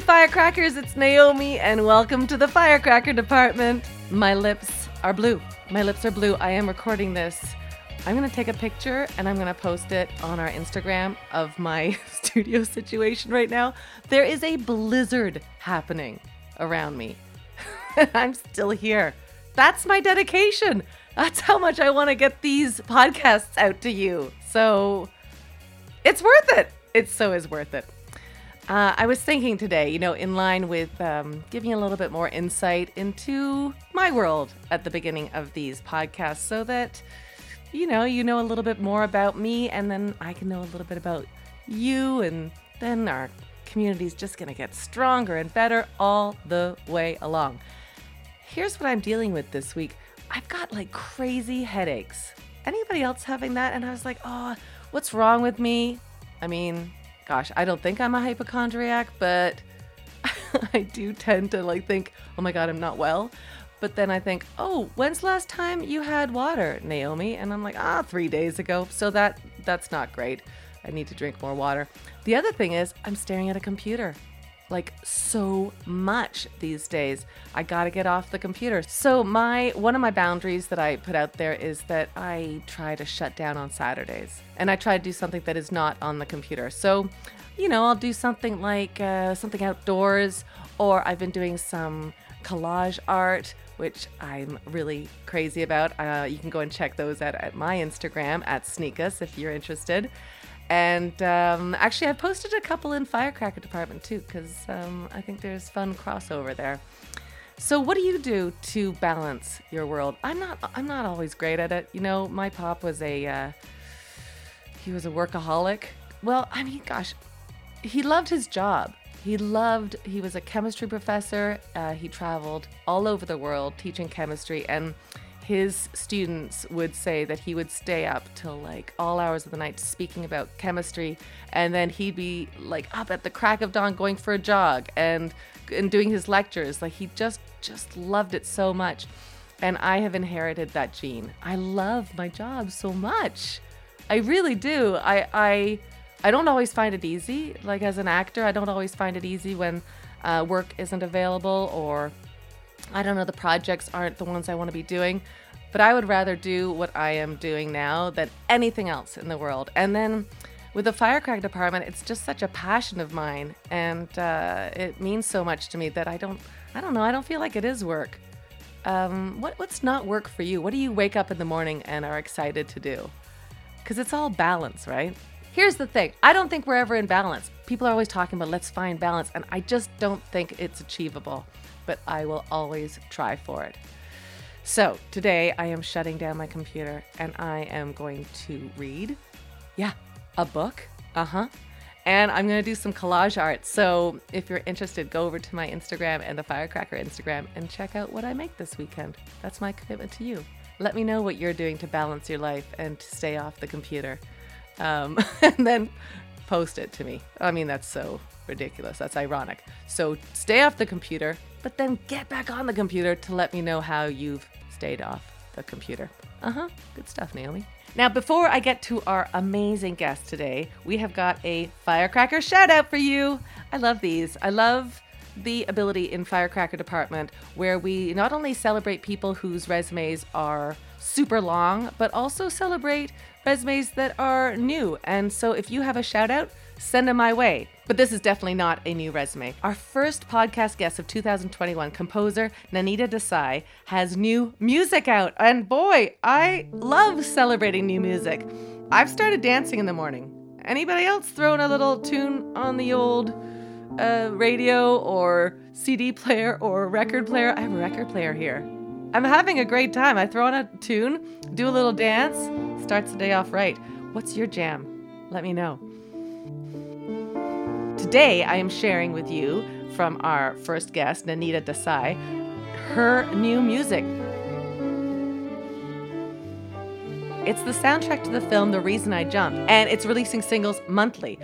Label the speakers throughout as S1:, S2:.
S1: Firecrackers, it's Naomi, and welcome to the firecracker department. My lips are blue. My lips are blue. I am recording this. I'm gonna take a picture and I'm gonna post it on our Instagram of my studio situation right now. There is a blizzard happening around me. I'm still here. That's my dedication. That's how much I wanna get these podcasts out to you. So it's worth it. It so is worth it. Uh, I was thinking today, you know, in line with um, giving a little bit more insight into my world at the beginning of these podcasts so that, you know, you know a little bit more about me and then I can know a little bit about you and then our community is just going to get stronger and better all the way along. Here's what I'm dealing with this week. I've got like crazy headaches. Anybody else having that? And I was like, oh, what's wrong with me? I mean, gosh, I don't think I'm a hypochondriac, but I do tend to like think, oh my God, I'm not well. But then I think, oh, when's last time you had water, Naomi? And I'm like, ah, three days ago. So that that's not great. I need to drink more water. The other thing is, I'm staring at a computer like so much these days. I got to get off the computer. So my one of my boundaries that I put out there is that I try to shut down on Saturdays. And I try to do something that is not on the computer. So, you know, I'll do something like uh, something outdoors or I've been doing some collage art which I'm really crazy about. Uh, you can go and check those out at my Instagram at Sneakus if you're interested. And um, actually, I posted a couple in Firecracker Department too, because um, I think there's fun crossover there. So, what do you do to balance your world? I'm not. I'm not always great at it. You know, my pop was a. Uh, he was a workaholic. Well, I mean, gosh, he loved his job. He loved. He was a chemistry professor. Uh, he traveled all over the world teaching chemistry, and his students would say that he would stay up till like all hours of the night speaking about chemistry and then he'd be like up at the crack of dawn going for a jog and and doing his lectures like he just just loved it so much and I have inherited that gene. I love my job so much. I really do. I I I don't always find it easy. Like as an actor, I don't always find it easy when uh, work isn't available or I don't know, the projects aren't the ones I want to be doing, but I would rather do what I am doing now than anything else in the world. And then with the firecracker department, it's just such a passion of mine, and uh, it means so much to me that I don't, I don't know, I don't feel like it is work. Um, what, what's not work for you? What do you wake up in the morning and are excited to do? Because it's all balance, right? Here's the thing I don't think we're ever in balance. People are always talking about let's find balance, and I just don't think it's achievable but I will always try for it. So today I am shutting down my computer and I am going to read, yeah, a book. Uh huh. And I'm going to do some collage art. So if you're interested, go over to my Instagram and the Firecracker Instagram and check out what I make this weekend. That's my commitment to you. Let me know what you're doing to balance your life and to stay off the computer. Um, and then post it to me. I mean, that's so ridiculous. That's ironic. So stay off the computer, but then get back on the computer to let me know how you've stayed off the computer. Uh huh. Good stuff, Naomi. Now, before I get to our amazing guest today, we have got a firecracker shout out for you. I love these. I love the ability in Firecracker Department where we not only celebrate people whose resumes are super long, but also celebrate resumes that are new. And so if you have a shout out, send them my way. But this is definitely not a new resume. Our first podcast guest of 2021, composer Nainita Desai, has new music out. And boy, I love celebrating new music. I've started dancing in the morning. Anybody else throwing a little tune on the old uh, radio or CD player or record player? I have a record player here. I'm having a great time. I throw on a tune, do a little dance, starts the day off right. What's your jam? Let me know. Today, I am sharing with you from our first guest, Nainita Desai, her new music. It's the soundtrack to the film The Reason I Jumped, and it's releasing singles monthly.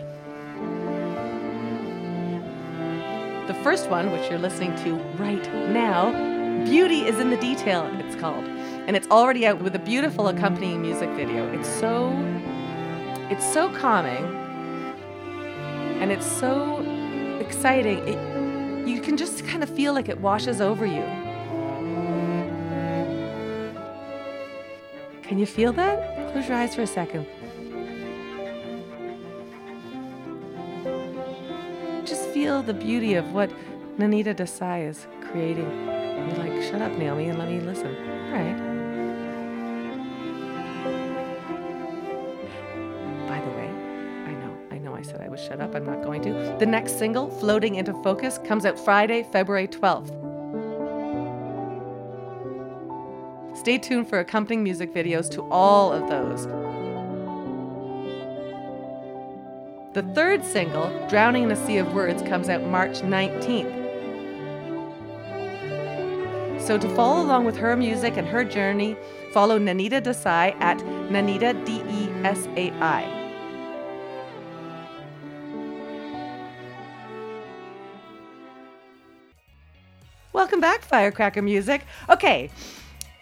S1: The first one, which you're listening to right now, Beauty is in the Detail, it's called. And it's already out with a beautiful accompanying music video. It's so it's so calming and it's so exciting. It, you can just kind of feel like it washes over you. Can you feel that? Close your eyes for a second. Just feel the beauty of what Nainita Desai is creating. You're like, shut up, Naomi, and let me listen. All right. Said I would shut up. I'm not going to. The next single, Floating into Focus, comes out Friday, February 12th. Stay tuned for accompanying music videos to all of those. The third single, Drowning in a Sea of Words, comes out March 19th. So to follow along with her music and her journey, follow Nainita Desai at Nainita D E S A I. Welcome back, Firecracker Music. Okay.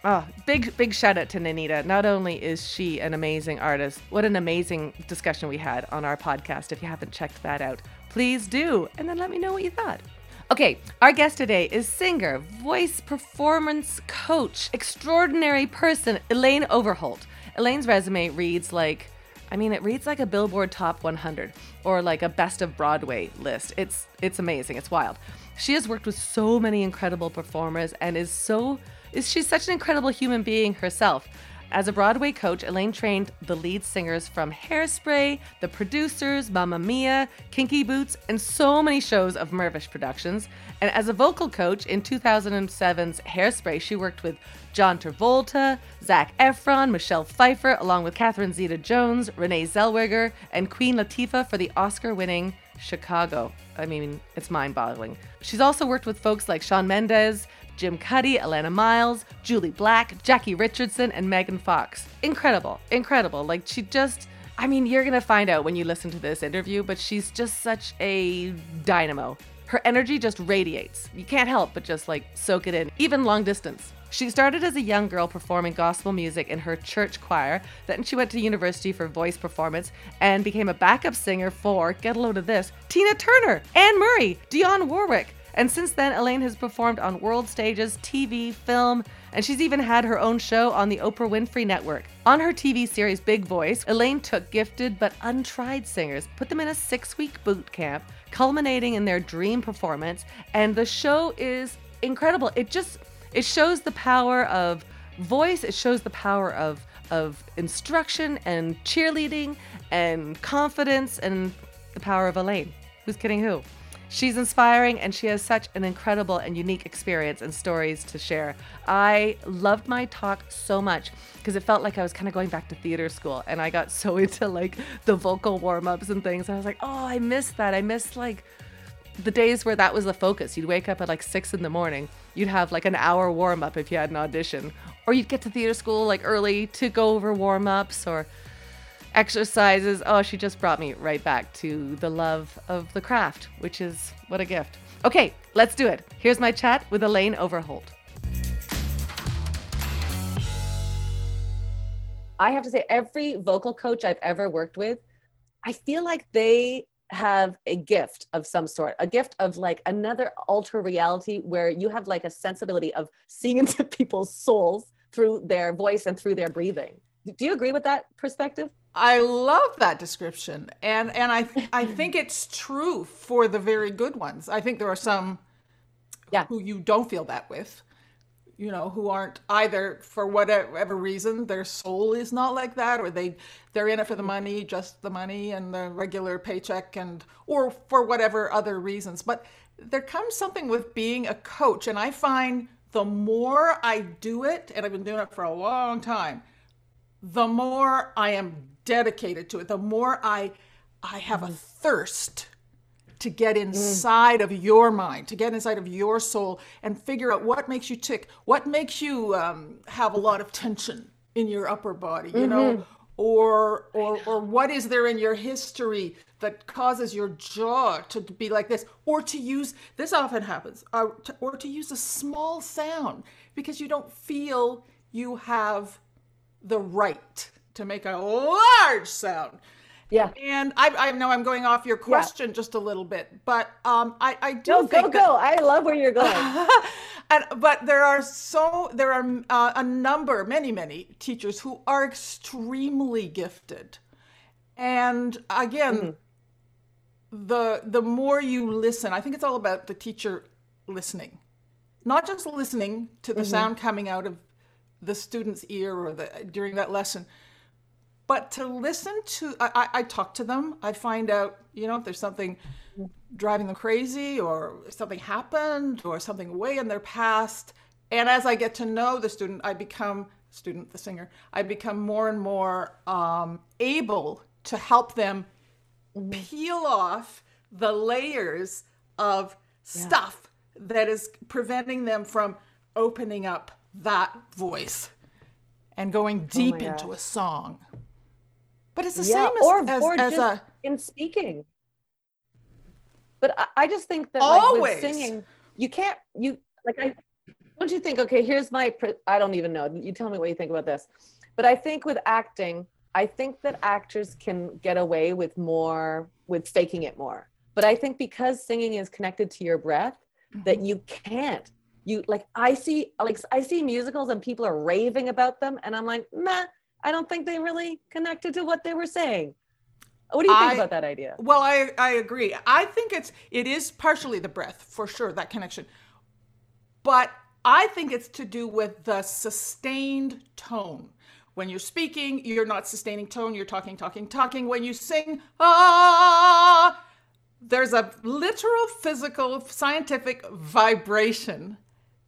S1: Oh, big, big shout out to Nainita. Not only is she an amazing artist, what an amazing discussion we had on our podcast. If you haven't checked that out, please do. And then let me know what you thought. Okay, our guest today is singer, voice performance coach, extraordinary person, Elaine Overholt. Elaine's resume reads like, I mean, it reads like a Billboard Top 100 or like a Best of Broadway list. It's it's amazing. It's wild. She has worked with so many incredible performers and is so is she's such an incredible human being herself. As a Broadway coach, Elaine trained the lead singers from Hairspray, The Producers, Mamma Mia, Kinky Boots, and so many shows of Mirvish Productions. And as a vocal coach in 2007's Hairspray, she worked with John Travolta, Zac Efron, Michelle Pfeiffer, along with Catherine Zeta Jones, Renee Zellweger, and Queen Latifah for the Oscar winning Chicago. I mean, it's mind boggling. She's also worked with folks like Shawn Mendes, Jim Cuddy, Alannah Myles, Jully Black, Jackie Richardson, and Megan Fox. Incredible, incredible. Like she just, I mean, you're gonna find out when you listen to this interview, but she's just such a dynamo. Her energy just radiates. You can't help but just like soak it in, even long distance. She started as a young girl performing gospel music in her church choir. Then she went to university for voice performance and became a backup singer for, get a load of this, Tina Turner, Anne Murray, Dionne Warwick, and since then, Elaine has performed on world stages, TV, film, and she's even had her own show on the Oprah Winfrey Network. On her TV series Big Voice, Elaine took gifted but untried singers, put them in a six week boot camp, culminating in their dream performance, and the show is incredible. It just it shows the power of voice, it shows the power of of instruction and cheerleading and confidence and the power of Elaine. Who's kidding who? She's inspiring and she has such an incredible and unique experience and stories to share. I loved my talk so much because it felt like I was kind of going back to theater school and I got so into like the vocal warm ups and things. I was like, oh, I missed that. I missed like the days where that was the focus. You'd wake up at like six in the morning, you'd have like an hour warm up if you had an audition, or you'd get to theater school like early to go over warm ups or exercises. Oh, she just brought me right back to the love of the craft, which is what a gift. Okay, let's do it. Here's my chat with Elaine Overholt. I have to say, every vocal coach I've ever worked with, I feel like they have a gift of some sort, a gift of like another alter reality where you have like a sensibility of seeing into people's souls through their voice and through their breathing. Do you agree with that perspective?
S2: I love that description, and and I I think it's true for the very good ones. I think there are some, yeah. who you don't feel that with, you know, who aren't either for whatever reason their soul is not like that, or they they're in it for the money, just the money and the regular paycheck, and or for whatever other reasons. But there comes something with being a coach, and I find the more I do it, and I've been doing it for a long time the more I am dedicated to it, the more I I have a thirst to get inside mm. of your mind, to get inside of your soul and figure out what makes you tick, what makes you um, have a lot of tension in your upper body, you mm-hmm. know, or or or what is there in your history that causes your jaw to be like this, or to use this often happens, uh, to, or to use a small sound because you don't feel you have the right to make a large sound.
S3: Yeah.
S2: And I, I know I'm going off your question yeah. just a little bit, but um, I, I do
S3: no,
S2: go,
S3: go. I love where you're going.
S2: and, but there are so, there are uh, a number, many, many teachers who are extremely gifted. And again, mm-hmm. the, the more you listen, I think it's all about the teacher listening, not just listening to the mm-hmm. sound coming out of the student's ear or the, during that lesson, but to listen to I, I, talk to them. I find out you know if there's something driving them crazy or something happened or something way in their past. And as i get to know the student i become student the singer i become more and more um, able to help them peel off the layers of yeah. stuff that is preventing them from opening up that voice and going oh deep oh into a song but it's the yeah, same as, or, as, or as a
S3: in speaking. But I, I just think that like, with singing, you can't you like I don't you think okay here's my I don't even know you tell me what you think about this, but I think with acting I think that actors can get away with more with faking it more. But I think because singing is connected to your breath, mm-hmm. that you can't. You like I see like I see musicals and people are raving about them, and I'm like, nah, I don't think they really connected to what they were saying. What do you think I, about that idea?
S2: Well, I, I agree. I think it's it is partially the breath for sure that connection, but I think it's to do with the sustained tone. When you're speaking, you're not sustaining tone. You're talking, talking, talking. When you sing, ah, there's a literal, physical, scientific vibration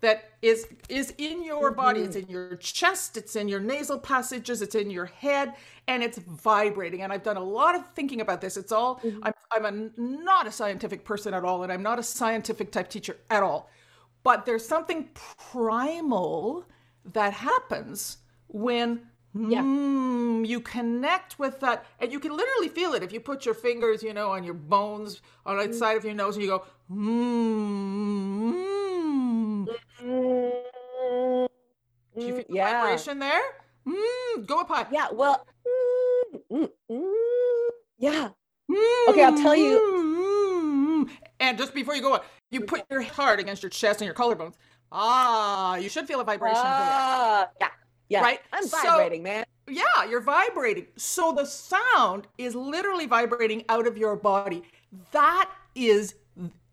S2: that is is in your body it's in your chest it's in your nasal passages it's in your head and it's vibrating and i've done a lot of thinking about this it's all mm-hmm. i'm, I'm a, not a scientific person at all and i'm not a scientific type teacher at all but there's something primal that happens when yeah. Mm, you connect with that and you can literally feel it if you put your fingers you know on your bones on the mm-hmm. side of your nose and you go mm, do you feel yeah. vibration there? Mm, go up high.
S3: Yeah. Well. Mm, mm, yeah. okay, I'll tell you.
S2: And just before you go on, you put your heart against your chest and your collarbones. Ah, you should feel a vibration.
S3: Ah, yeah. Yeah.
S2: Right?
S3: I'm vibrating, so, man.
S2: Yeah, you're vibrating. So the sound is literally vibrating out of your body. That is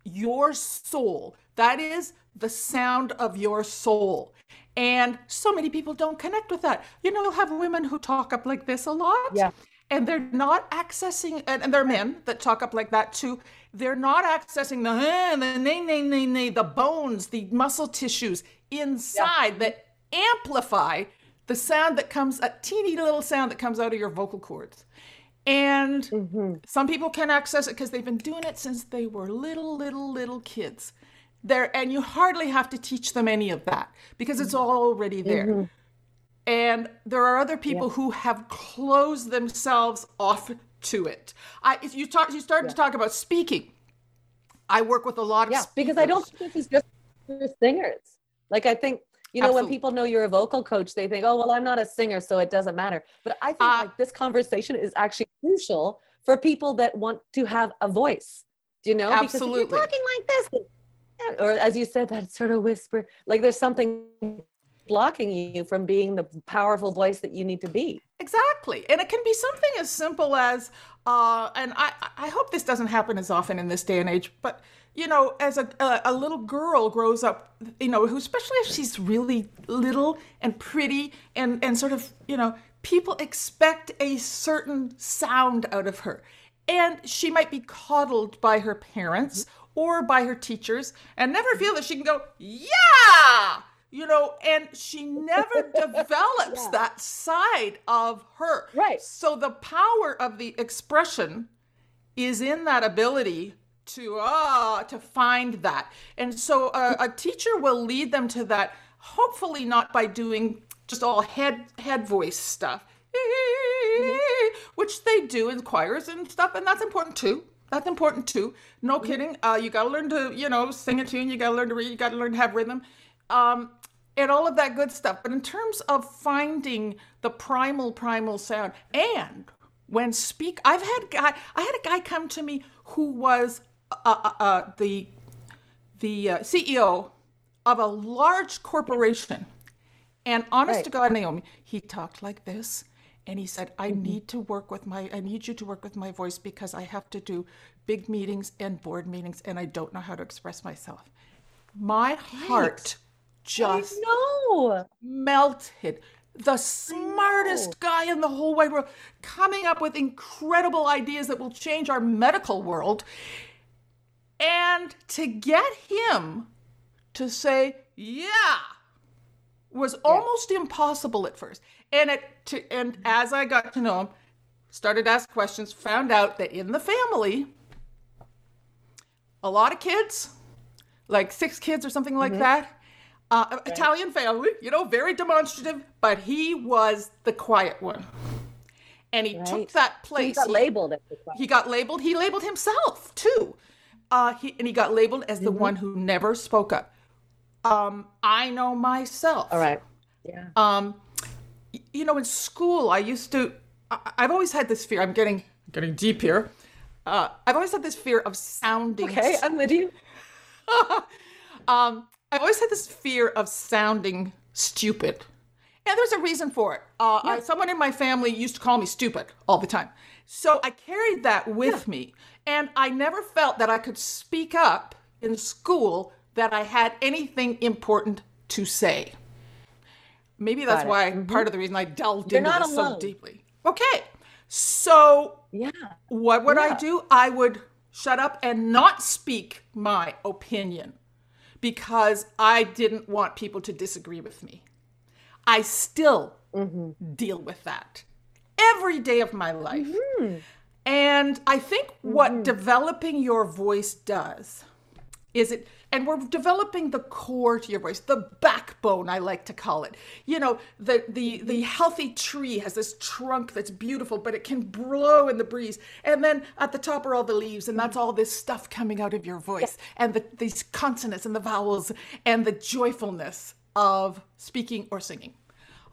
S2: your soul. That is the sound of your soul. And so many people don't connect with that. You know, you'll have women who talk up like this a lot.
S3: Yeah.
S2: And they're not accessing, and, and there are men that talk up like that too. They're not accessing the, uh, the nay, nay, nay, nay, the bones, the muscle tissues inside yeah. that amplify the sound that comes, a teeny little sound that comes out of your vocal cords. And mm-hmm. some people can access it because they've been doing it since they were little, little, little kids there and you hardly have to teach them any of that because it's mm-hmm. already there mm-hmm. and there are other people yeah. who have closed themselves off to it i you talk you started yeah. to talk about speaking i work with a lot of yeah
S3: speakers. because i don't think this is just for singers like i think you know Absolutely. when people know you're a vocal coach they think oh well i'm not a singer so it doesn't matter but i think uh, like this conversation is actually crucial for people that want to have a voice do you know
S2: Absolutely.
S3: because if you're talking like this or as you said, that sort of whisper, like there's something blocking you from being the powerful voice that you need to be.
S2: Exactly. And it can be something as simple as, uh, and I, I hope this doesn't happen as often in this day and age, but you know, as a, a, a little girl grows up, you know, who, especially if she's really little and pretty and, and sort of, you know, people expect a certain sound out of her. And she might be coddled by her parents or by her teachers and never feel that she can go, yeah, you know, and she never develops yeah. that side of her.
S3: Right.
S2: So the power of the expression is in that ability to uh to find that. And so a, a teacher will lead them to that hopefully not by doing just all head head voice stuff. Mm-hmm. Which they do in choirs and stuff, and that's important too. That's important too. No kidding. Uh, you got to learn to, you know, sing a tune. You got to learn to read. You got to learn to have rhythm, um, and all of that good stuff. But in terms of finding the primal, primal sound, and when speak I've had guy I had a guy come to me who was uh, uh, uh, the the uh, CEO of a large corporation and honest right. to God Naomi he talked like this and he said I mm-hmm. need to work with my I need you to work with my voice because I have to do big meetings and board meetings and I don't know how to express myself my heart just no melted the smartest guy in the whole wide world, coming up with incredible ideas that will change our medical world. And to get him to say, yeah, was almost impossible at first. And it to, and as I got to know him, started to ask questions, found out that in the family, a lot of kids, like six kids or something like mm-hmm. that, uh, right. Italian family, you know, very demonstrative, but he was the quiet one. And he right. took that place.
S1: So he got labeled.
S2: He got labeled. He labeled himself too. Uh, he, and he got labeled as the mm-hmm. one who never spoke up. Um, I know myself.
S1: All right. Yeah.
S2: Um, you know, in school, I used to. I, have always had this fear. I'm getting getting deep here. Uh, I've always had this fear of sounding.
S1: Okay, I'm with you.
S2: um, I've always had this fear of sounding stupid. And there's a reason for it. Uh, yeah. I, someone in my family used to call me stupid all the time. So I carried that with yeah. me. And I never felt that I could speak up in school that I had anything important to say. Maybe that's why mm-hmm. part of the reason I delved
S1: You're
S2: into
S1: this
S2: alone. so deeply. Okay. So
S1: yeah.
S2: what would yeah. I do? I would shut up and not speak my opinion because I didn't want people to disagree with me. I still mm-hmm. deal with that every day of my life. Mm-hmm. And I think what mm-hmm. developing your voice does is it and we're developing the core to your voice the backbone i like to call it. You know the the the healthy tree has this trunk that's beautiful but it can blow in the breeze. And then at the top are all the leaves and that's all this stuff coming out of your voice. And the, these consonants and the vowels and the joyfulness of speaking or singing.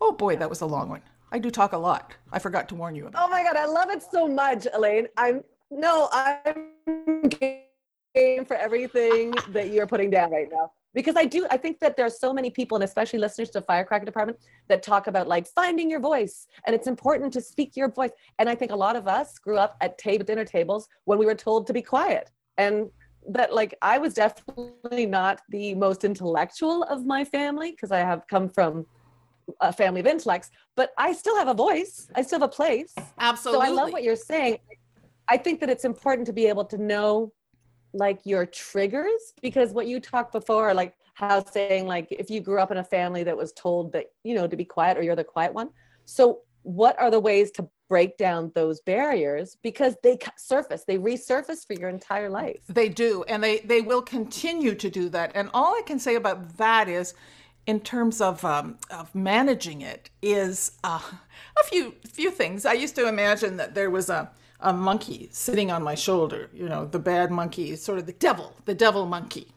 S2: Oh boy that was a long one. I do talk a lot. I forgot to warn you about
S1: oh my god i love it so much elaine. I'm no i'm for everything that you're putting down right now. Because I do I think that there's so many people and especially listeners to Firecracker Department that talk about like finding your voice and it's important to speak your voice. And I think a lot of us grew up at table dinner tables when we were told to be quiet. And that like I was definitely not the most intellectual of my family because I have come from a family of intellects but I still have a voice. I still have a place.
S2: Absolutely
S1: so I love what you're saying. I think that it's important to be able to know like your triggers? Because what you talked before like how saying like if you grew up in a family that was told that you know to be quiet or you're the quiet one. So what are the ways to break down those barriers? Because they surface they resurface for your entire life.
S2: They do and they they will continue to do that. And all i can say about that is in terms of um, of managing it is uh, a few few things. I used to imagine that there was a a monkey sitting on my shoulder, you know, the bad monkey, sort of the devil, the devil monkey.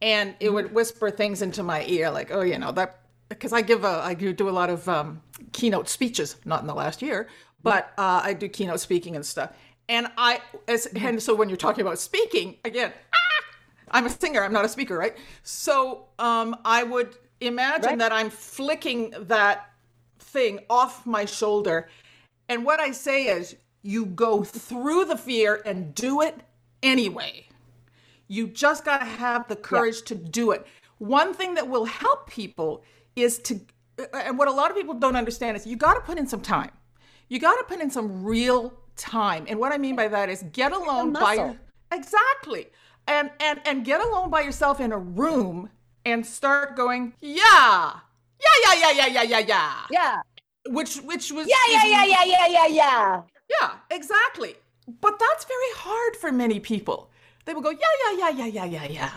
S2: And it would whisper things into my ear like, oh, you know, that, because I give a, I do do a lot of um, keynote speeches, not in the last year, but uh, I do keynote speaking and stuff. And I, as, and so when you're talking about speaking, again, ah, I'm a singer, I'm not a speaker, right? So um, I would imagine right. that I'm flicking that thing off my shoulder. And what I say is, you go through the fear and do it anyway. You just got to have the courage yeah. to do it. One thing that will help people is to, and what a lot of people don't understand is you got to put in some time. You got to put in some real time. And what I mean by that is get alone by exactly. And and and get alone by yourself in a room and start going, yeah. Yeah, yeah, yeah, yeah, yeah, yeah, yeah.
S1: Yeah.
S2: Which which was
S1: Yeah, yeah, yeah, yeah, yeah, yeah, yeah.
S2: Yeah, exactly. But that's very hard for many people. They will go, yeah, yeah, yeah, yeah, yeah, yeah, yeah.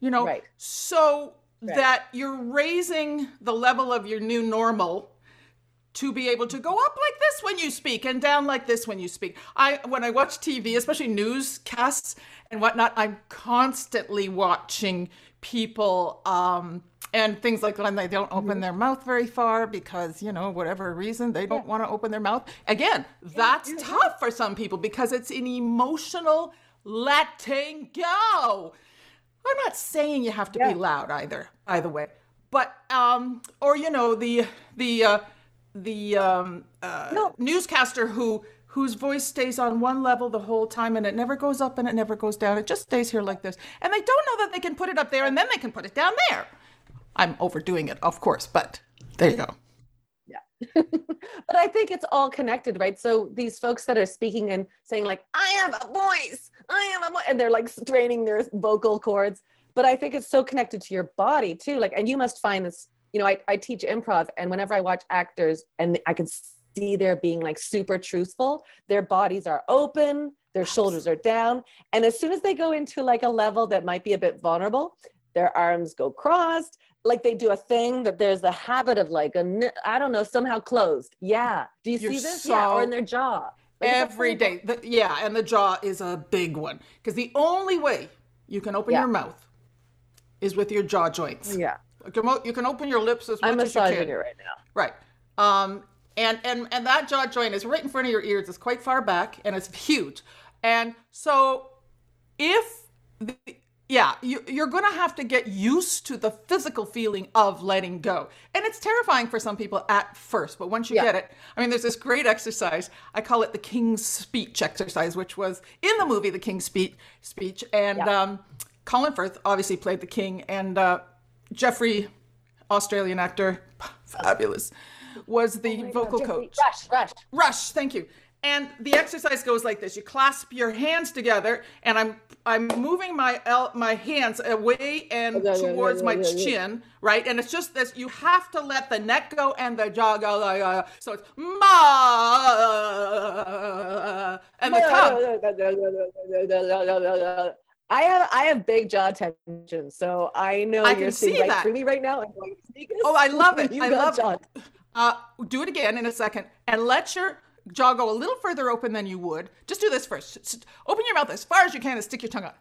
S2: You know,
S1: right.
S2: so right. that you're raising the level of your new normal to be able to go up like this when you speak and down like this when you speak. I when I watch TV, especially newscasts and whatnot, I'm constantly watching people um, and things like when they don't open mm-hmm. their mouth very far because you know whatever reason they don't yeah. want to open their mouth again that's yeah, tough for some people because it's an emotional letting go i'm not saying you have to be loud either by the way but um or you know the the uh the um uh, no. newscaster who whose voice stays on one level the whole time and it never goes up and it never goes down. It just stays here like this. And they don't know that they can put it up there and then they can put it down there. I'm overdoing it, of course, but there you go.
S1: Yeah. but I think it's all connected, right? So these folks that are speaking and saying, like, I have a voice, I have a voice, and they're like straining their vocal cords. But I think it's so connected to your body too. Like, and you must find this, you know, I, I teach improv, and whenever I watch actors and I can see they're being like super truthful. Their bodies are open, their shoulders are down. And as soon as they go into like a level that might be a bit vulnerable, their arms go crossed, like they do a thing that there's a habit of like a I don't know somehow closed. Yeah. Do you You're see this? So yeah, or in their jaw.
S2: Like every day. The, yeah, and the jaw is a big one because the only way you can open yeah. your mouth is with your jaw joints.
S1: Yeah.
S2: You can open your lips as much
S1: I'm
S2: as you can.
S1: It right now.
S2: Right. Um, and and and that jaw joint is right in front of your ears it's quite far back and it's huge and so if the, yeah you, you're going to have to get used to the physical feeling of letting go and it's terrifying for some people at first but once you yeah. get it i mean there's this great exercise i call it the king's speech exercise which was in the movie the king's speech speech and yeah. um, colin firth obviously played the king and uh, geoffrey australian actor fabulous was the oh vocal God, coach.
S1: Rush, Rush.
S2: Rush, thank you. And the exercise goes like this: you clasp your hands together, and I'm I'm moving my el- my hands away and towards my chin, right? And it's just this: you have to let the neck go and the jaw go. Uh, so it's ma, and the tongue.
S1: I have I have big jaw tension, so I know I you're seeing right that. through me right now. I'm going,
S2: oh, I love it! I love it. Uh, do it again in a second and let your jaw go a little further open than you would. Just do this first. Just open your mouth as far as you can and stick your tongue out.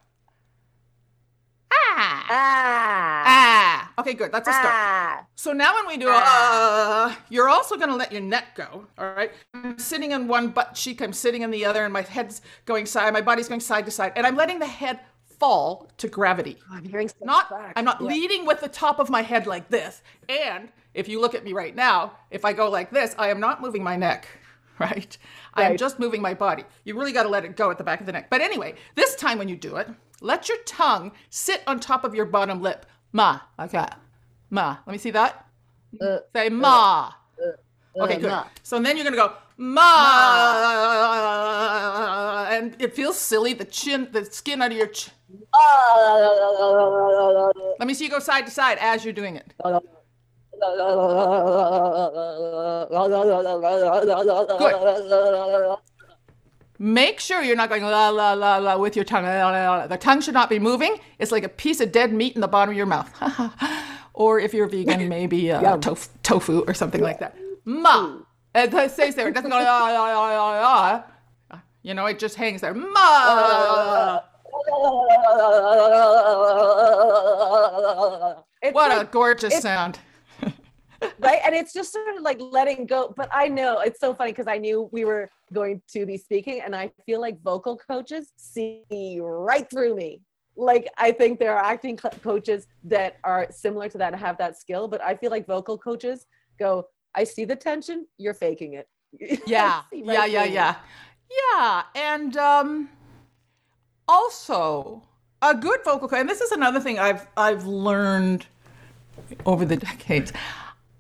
S2: Ah.
S1: Ah.
S2: Ah. Okay, good. That's a start. Ah. So now when we do ah. uh, you're also going to let your neck go. All right. I'm sitting in one butt cheek, I'm sitting in the other, and my head's going side, my body's going side to side, and I'm letting the head fall to gravity.
S1: Oh, I'm hearing
S2: not. I'm not yeah. leading with the top of my head like this, and if you look at me right now, if I go like this, I am not moving my neck, right? right. I am just moving my body. You really got to let it go at the back of the neck. But anyway, this time when you do it, let your tongue sit on top of your bottom lip. Ma, like that. Ma. Let me see that. Uh, Say ma. Uh, uh, okay, good. Ma. So then you're going to go ma, ma, and it feels silly. The chin, the skin under your chin. Let me see you go side to side as you're doing it. Good. Make sure you're not going la la la la with your tongue. La, la, la. The tongue should not be moving. It's like a piece of dead meat in the bottom of your mouth. or if you're vegan, maybe uh, tof- tofu or something like that. Ma. It stays there. It doesn't go la la la la la. You know, it just hangs there. Ma. what a gorgeous sound
S1: right? And it's just sort of like letting go but i know it's so funny because i knew we were going to be speaking and i feel like vocal coaches see right through me. Like i think there are acting coaches that are similar to that and have that skill but i feel like vocal coaches go i see the tension you're faking it.
S2: Yeah. right yeah yeah yeah. Yeah and um also a good vocal coach and this is another thing i've i've learned over the decades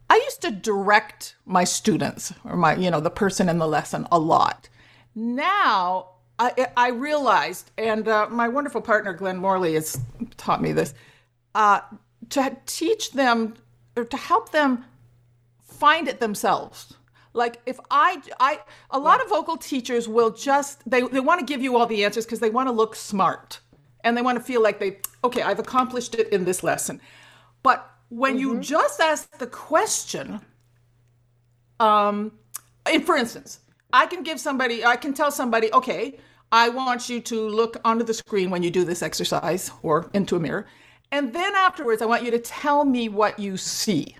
S2: I used to direct my students or my, you know, the person in the lesson a lot. Now I, I realized, and uh, my wonderful partner Glenn Morley has taught me this, uh, to teach them or to help them find it themselves. Like if I, I, a lot yeah. of vocal teachers will just they they want to give you all the answers because they want to look smart and they want to feel like they okay I've accomplished it in this lesson, but when mm-hmm. you just ask the question, um, for instance, I can give somebody, I can tell somebody, okay, I want you to look onto the screen when you do this exercise or into a mirror And then afterwards, I want you to tell me what you see.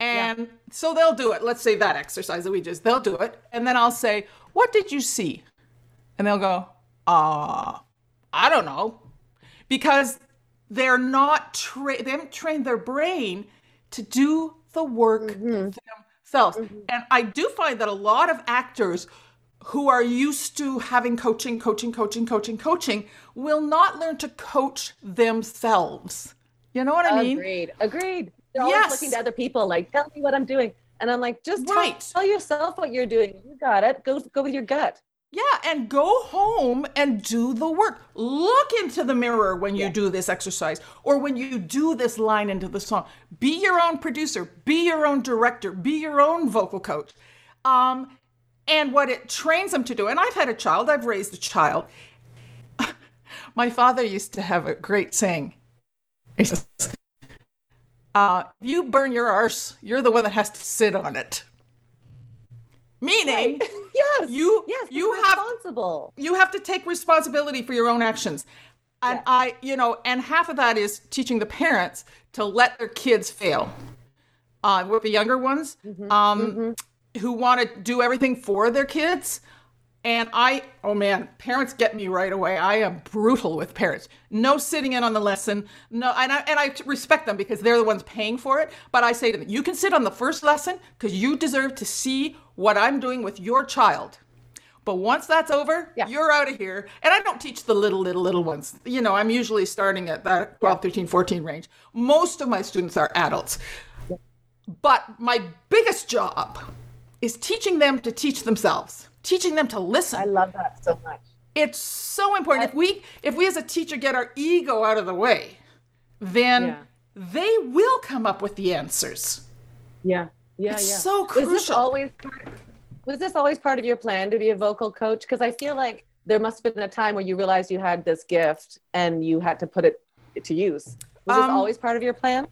S2: And yeah. so they'll do it. Let's say that exercise that we just, they'll do it. And then I'll say, What did you see? And they'll go, Uh, I don't know. Because they're not, tra- they haven't trained their brain to do the work mm-hmm. themselves. Mm-hmm. And I do find that a lot of actors who are used to having coaching, coaching, coaching, coaching, coaching will not learn to coach themselves. You know what I mean?
S4: Agreed. Agreed. They're always looking to other people, like, tell me what I'm doing. And I'm like, just right. tell, tell yourself what you're doing. You got it. Go go with your gut.
S2: Yeah, and go home and do the work. Look into the mirror when you yeah. do this exercise or when you do this line into the song. Be your own producer, be your own director, be your own vocal coach. Um, and what it trains them to do. And I've had a child, I've raised a child. My father used to have a great saying. He says, uh, you burn your arse, you're the one that has to sit on it. Meaning,
S4: right. yes,
S2: you
S4: yes,
S2: you have
S4: responsible.
S2: You have to take responsibility for your own actions. And yeah. I, you know, and half of that is teaching the parents to let their kids fail. Uh, with the younger ones, mm-hmm. Um, mm-hmm. who want to do everything for their kids, and I, oh man, parents get me right away. I am brutal with parents. No sitting in on the lesson. No, and I, and I respect them because they're the ones paying for it. But I say to them, you can sit on the first lesson because you deserve to see what I'm doing with your child. But once that's over, yeah. you're out of here. And I don't teach the little, little, little ones. You know, I'm usually starting at that 12, 13, 14 range. Most of my students are adults. But my biggest job is teaching them to teach themselves teaching them to listen.
S4: I love that so much.
S2: It's so important. I, if we if we as a teacher get our ego out of the way, then yeah. they will come up with the answers.
S4: Yeah. Yeah,
S2: it's
S4: yeah.
S2: so crucial.
S4: Was this always was this always part of your plan to be a vocal coach? Because I feel like there must have been a time where you realized you had this gift and you had to put it to use. Was um, this always part of your plan?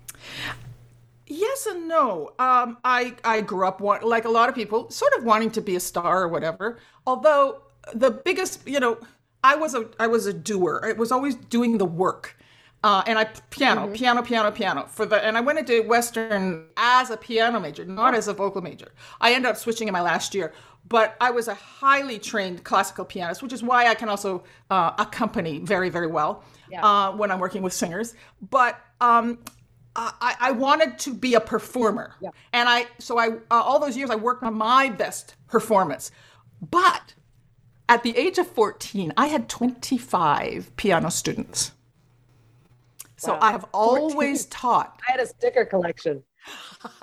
S2: Yes and no. Um, I I grew up want, like a lot of people, sort of wanting to be a star or whatever. Although the biggest, you know, I was a I was a doer. I was always doing the work. Uh, and I piano, mm-hmm. piano, piano, piano for the, and I went into Western as a piano major, not as a vocal major. I ended up switching in my last year, but I was a highly trained classical pianist, which is why I can also uh, accompany very, very well yeah. uh, when I'm working with singers. But um, I, I, wanted to be a performer. Yeah. And I, so I, uh, all those years I worked on my best performance. But at the age of 14, I had 25 piano students. So wow. I have always 14. taught.
S4: I had a sticker collection.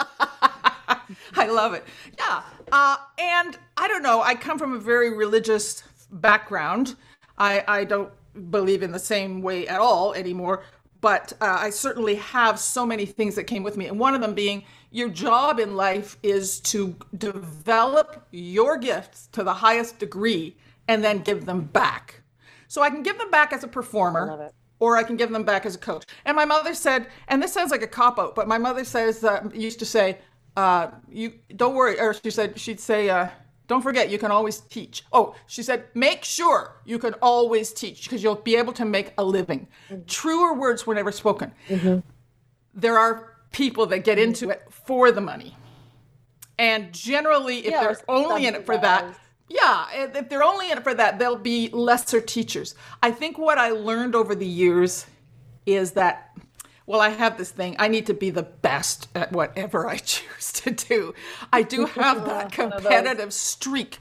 S2: I love it. Yeah. Uh, and I don't know, I come from a very religious background. I, I don't believe in the same way at all anymore but uh, I certainly have so many things that came with me. And one of them being your job in life is to develop your gifts to the highest degree and then give them back. So I can give them back as a performer. Or I can give them back as a coach. And my mother said, and this sounds like a cop out, but my mother says, uh, used to say, uh, "You don't worry," or she said, she'd say, uh, don't forget, you can always teach. Oh, she said, make sure you can always teach because you'll be able to make a living. Mm-hmm. Truer words were never spoken. Mm-hmm. There are people that get into it for the money. And generally, if yeah, they're only in it for that, yeah, if they're only in it for that, they'll be lesser teachers. I think what I learned over the years is that well, I have this thing. I need to be the best at whatever I choose to do. I do have that competitive streak.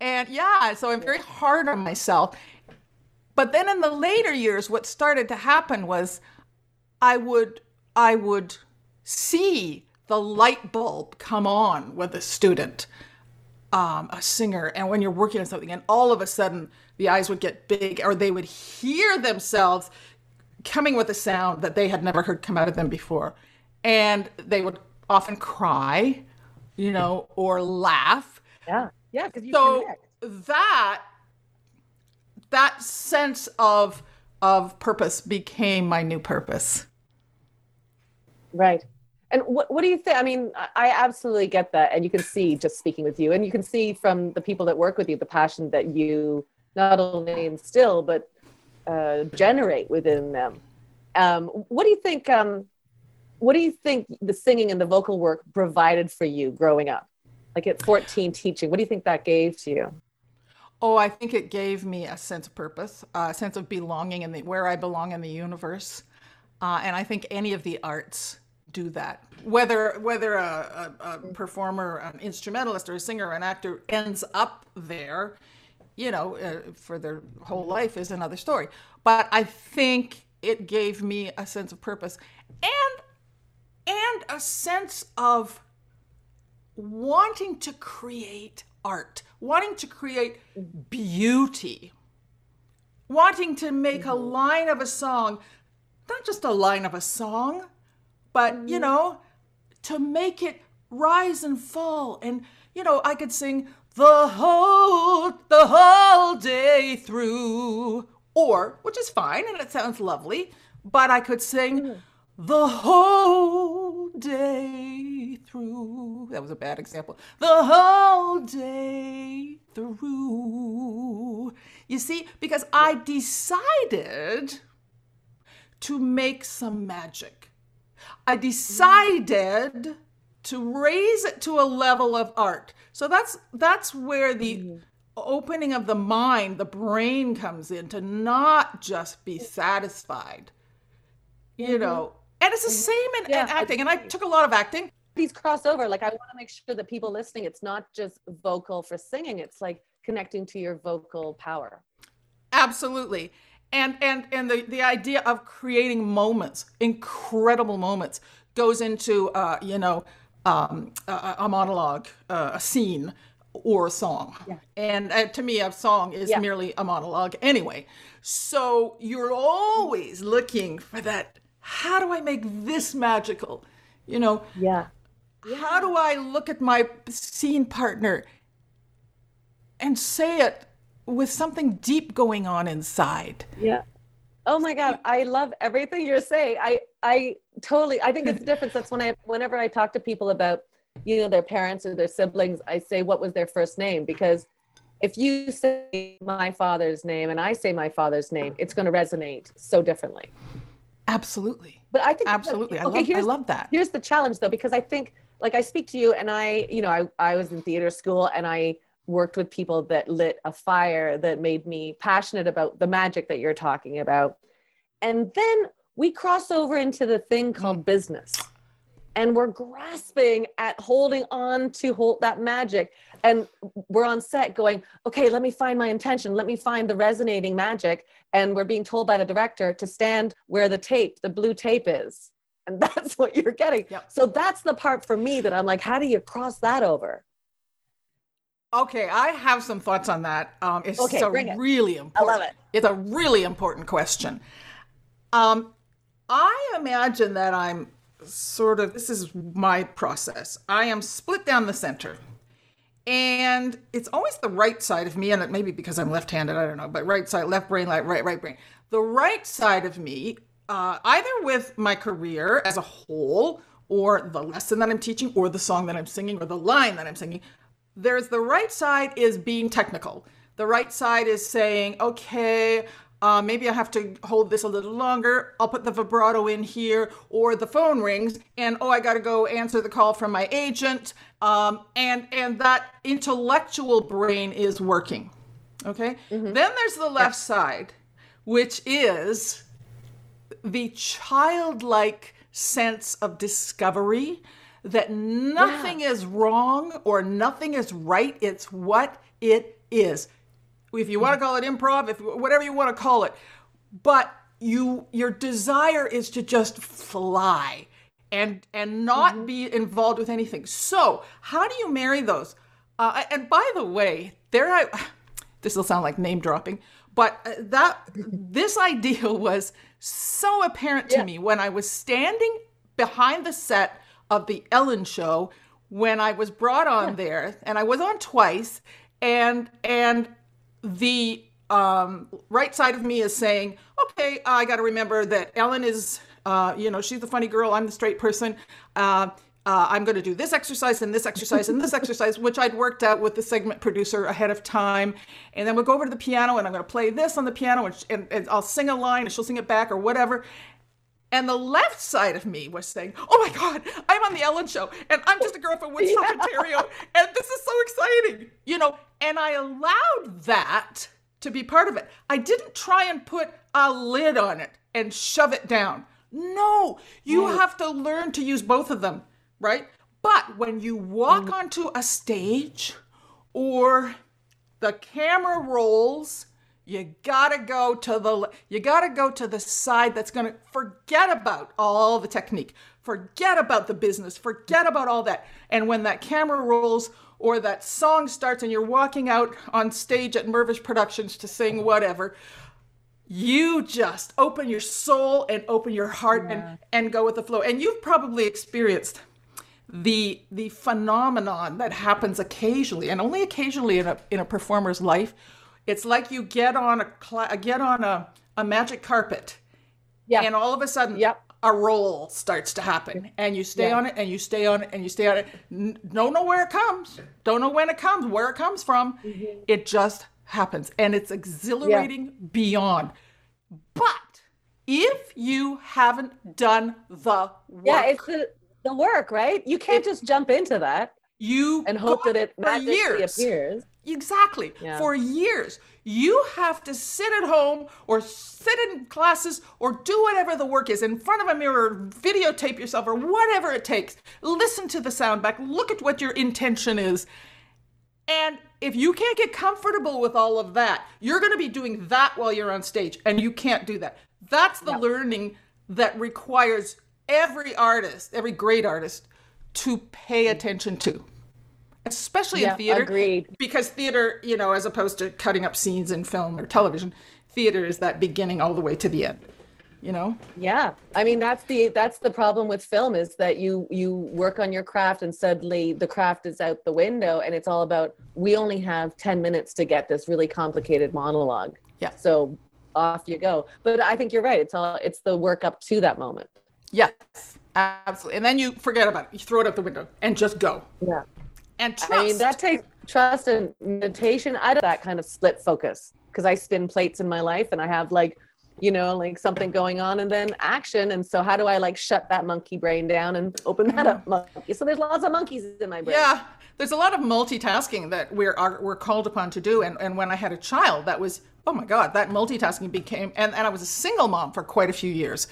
S2: And yeah, so I'm very hard on myself. But then in the later years, what started to happen was I would I would see the light bulb come on with a student, um, a singer, and when you're working on something, and all of a sudden the eyes would get big, or they would hear themselves coming with a sound that they had never heard come out of them before. And they would often cry, you know, or laugh.
S4: Yeah. Yeah.
S2: So
S4: connect.
S2: that that sense of of purpose became my new purpose.
S4: Right. And what, what do you think? I mean, I absolutely get that. And you can see just speaking with you, and you can see from the people that work with you the passion that you not only instill, but uh, generate within them.
S1: Um, what do you think? Um, what do you think the singing and the vocal work provided for you growing up? Like at 14, teaching, what do you think that gave to you?
S2: Oh, I think it gave me a sense of purpose, a sense of belonging and where I belong in the universe. Uh, and I think any of the arts do that. Whether whether a, a, a, performer, an instrumentalist, or a singer, or an actor ends up there, you know, uh, for their whole life is another story. But I think it gave me a sense of purpose and and a sense of wanting to create art, wanting to create beauty, wanting to make mm-hmm. a line of a song, not just a line of a song, but, mm-hmm. you know, to make it rise and fall. And, you know, I could sing the whole, the whole day through, or, which is fine and it sounds lovely, but I could sing, mm-hmm the whole day through. That was a bad example. The whole day through. You see, because I decided to make some magic. I decided to raise it to a level of art. So that's that's where the mm-hmm. opening of the mind, the brain comes in to not just be satisfied. You mm-hmm. know, and it's the mm-hmm. same in, yeah. in acting. And I took a lot of acting.
S1: These crossover, like I want to make sure that people listening, it's not just vocal for singing, it's like connecting to your vocal power.
S2: Absolutely. And and and the, the idea of creating moments, incredible moments, goes into uh, you know, um, a, a monologue, uh, a scene, or a song. Yeah. And uh, to me, a song is yeah. merely a monologue anyway. So you're always looking for that how do I make this magical? You know,
S1: yeah.
S2: yeah. How do I look at my scene partner and say it with something deep going on inside?
S1: Yeah. Oh my God, I love everything you're saying. I I totally I think it's the difference. That's when I whenever I talk to people about, you know, their parents or their siblings, I say what was their first name because if you say my father's name and I say my father's name, it's going to resonate so differently.
S2: Absolutely.
S1: But I think
S2: absolutely. I, love, I love that.
S1: Here's the challenge though, because I think like I speak to you and I, you know, I, I was in theater school and I worked with people that lit a fire that made me passionate about the magic that you're talking about. And then we cross over into the thing called business. And we're grasping at holding on to hold that magic. And we're on set going okay let me find my intention. Let me find the resonating magic. And we're being told by the director to stand where the tape the blue tape is. And that's what you're getting. Yep. so that's the part for me that i'm like how do you cross that over?
S2: Okay i have some thoughts on that. Um, it's okay, a really important
S1: i love it.
S2: it's a really important question. Um, i imagine that i'm sort of this is my process. I am split down the center. And it's always the right side of me, and it may be because I'm left handed, I don't know, but right side, left brain, right, right, right brain. The right side of me, uh, either with my career as a whole, or the lesson that I'm teaching, or the song that I'm singing, or the line that I'm singing, there's the right side is being technical. The right side is saying, okay, uh, maybe I have to hold this a little longer. I'll put the vibrato in here, or the phone rings, and oh, I got to go answer the call from my agent. Um, and and that intellectual brain is working. Okay. Mm-hmm. Then there's the left yeah. side, which is the childlike sense of discovery that nothing yeah. is wrong or nothing is right. It's what it is if you want to call it improv, if whatever you want to call it, but you your desire is to just fly and and not mm-hmm. be involved with anything. So how do you marry those? Uh, and by the way, there I this will sound like name dropping, but uh, that this idea was so apparent to yeah. me when I was standing behind the set of the Ellen show when I was brought on yeah. there, and I was on twice, and and the um, right side of me is saying, okay, I got to remember that Ellen is, uh, you know, she's the funny girl. I'm the straight person. Uh, uh, I'm going to do this exercise and this exercise and this exercise, which I'd worked out with the segment producer ahead of time. And then we'll go over to the piano and I'm going to play this on the piano and, and, and I'll sing a line and she'll sing it back or whatever. And the left side of me was saying, Oh my God, I'm on the Ellen show and I'm just a girl from Woodstock, yeah. Ontario. And this is so exciting, you know. And I allowed that to be part of it. I didn't try and put a lid on it and shove it down. No, you have to learn to use both of them, right? But when you walk mm. onto a stage or the camera rolls, you gotta go to the you gotta go to the side that's gonna forget about all the technique, forget about the business, forget about all that. And when that camera rolls or that song starts and you're walking out on stage at Mirvish Productions to sing whatever, you just open your soul and open your heart yeah. and and go with the flow. And you've probably experienced the the phenomenon that happens occasionally and only occasionally in a in a performer's life it's like you get on a cl- get on a, a magic carpet yeah and all of a sudden yep. a roll starts to happen and you stay yeah. on it and you stay on it and you stay on it N- don't know where it comes don't know when it comes where it comes from mm-hmm. it just happens and it's exhilarating yeah. beyond but if you haven't done the work
S1: yeah it's the the work, right? You can't it, just jump into that.
S2: You
S1: and hope that it magically years. appears.
S2: Exactly. Yeah. For years, you have to sit at home or sit in classes or do whatever the work is in front of a mirror, videotape yourself or whatever it takes. Listen to the sound back, look at what your intention is. And if you can't get comfortable with all of that, you're going to be doing that while you're on stage, and you can't do that. That's the learning that requires every artist, every great artist, to pay attention to, especially yeah, in theater.
S1: Agreed.
S2: Because theater, you know, as opposed to cutting up scenes in film or television, theater is that beginning all the way to the end. You know.
S1: Yeah, I mean that's the that's the problem with film is that you you work on your craft and suddenly the craft is out the window and it's all about we only have ten minutes to get this really complicated monologue.
S2: Yeah.
S1: So off you go. But I think you're right. It's all it's the work up to that moment.
S2: Yes, absolutely. And then you forget about it. You throw it out the window and just go.
S1: Yeah.
S2: And trust.
S1: I mean, that takes trust and meditation. I do that kind of split focus because I spin plates in my life and I have like, you know, like something going on and then action. And so how do I like shut that monkey brain down and open that up monkey? So there's lots of monkeys in my brain.
S2: Yeah. There's a lot of multitasking that we're are, we're called upon to do. And, and when I had a child, that was, oh my God, that multitasking became, and, and I was a single mom for quite a few years.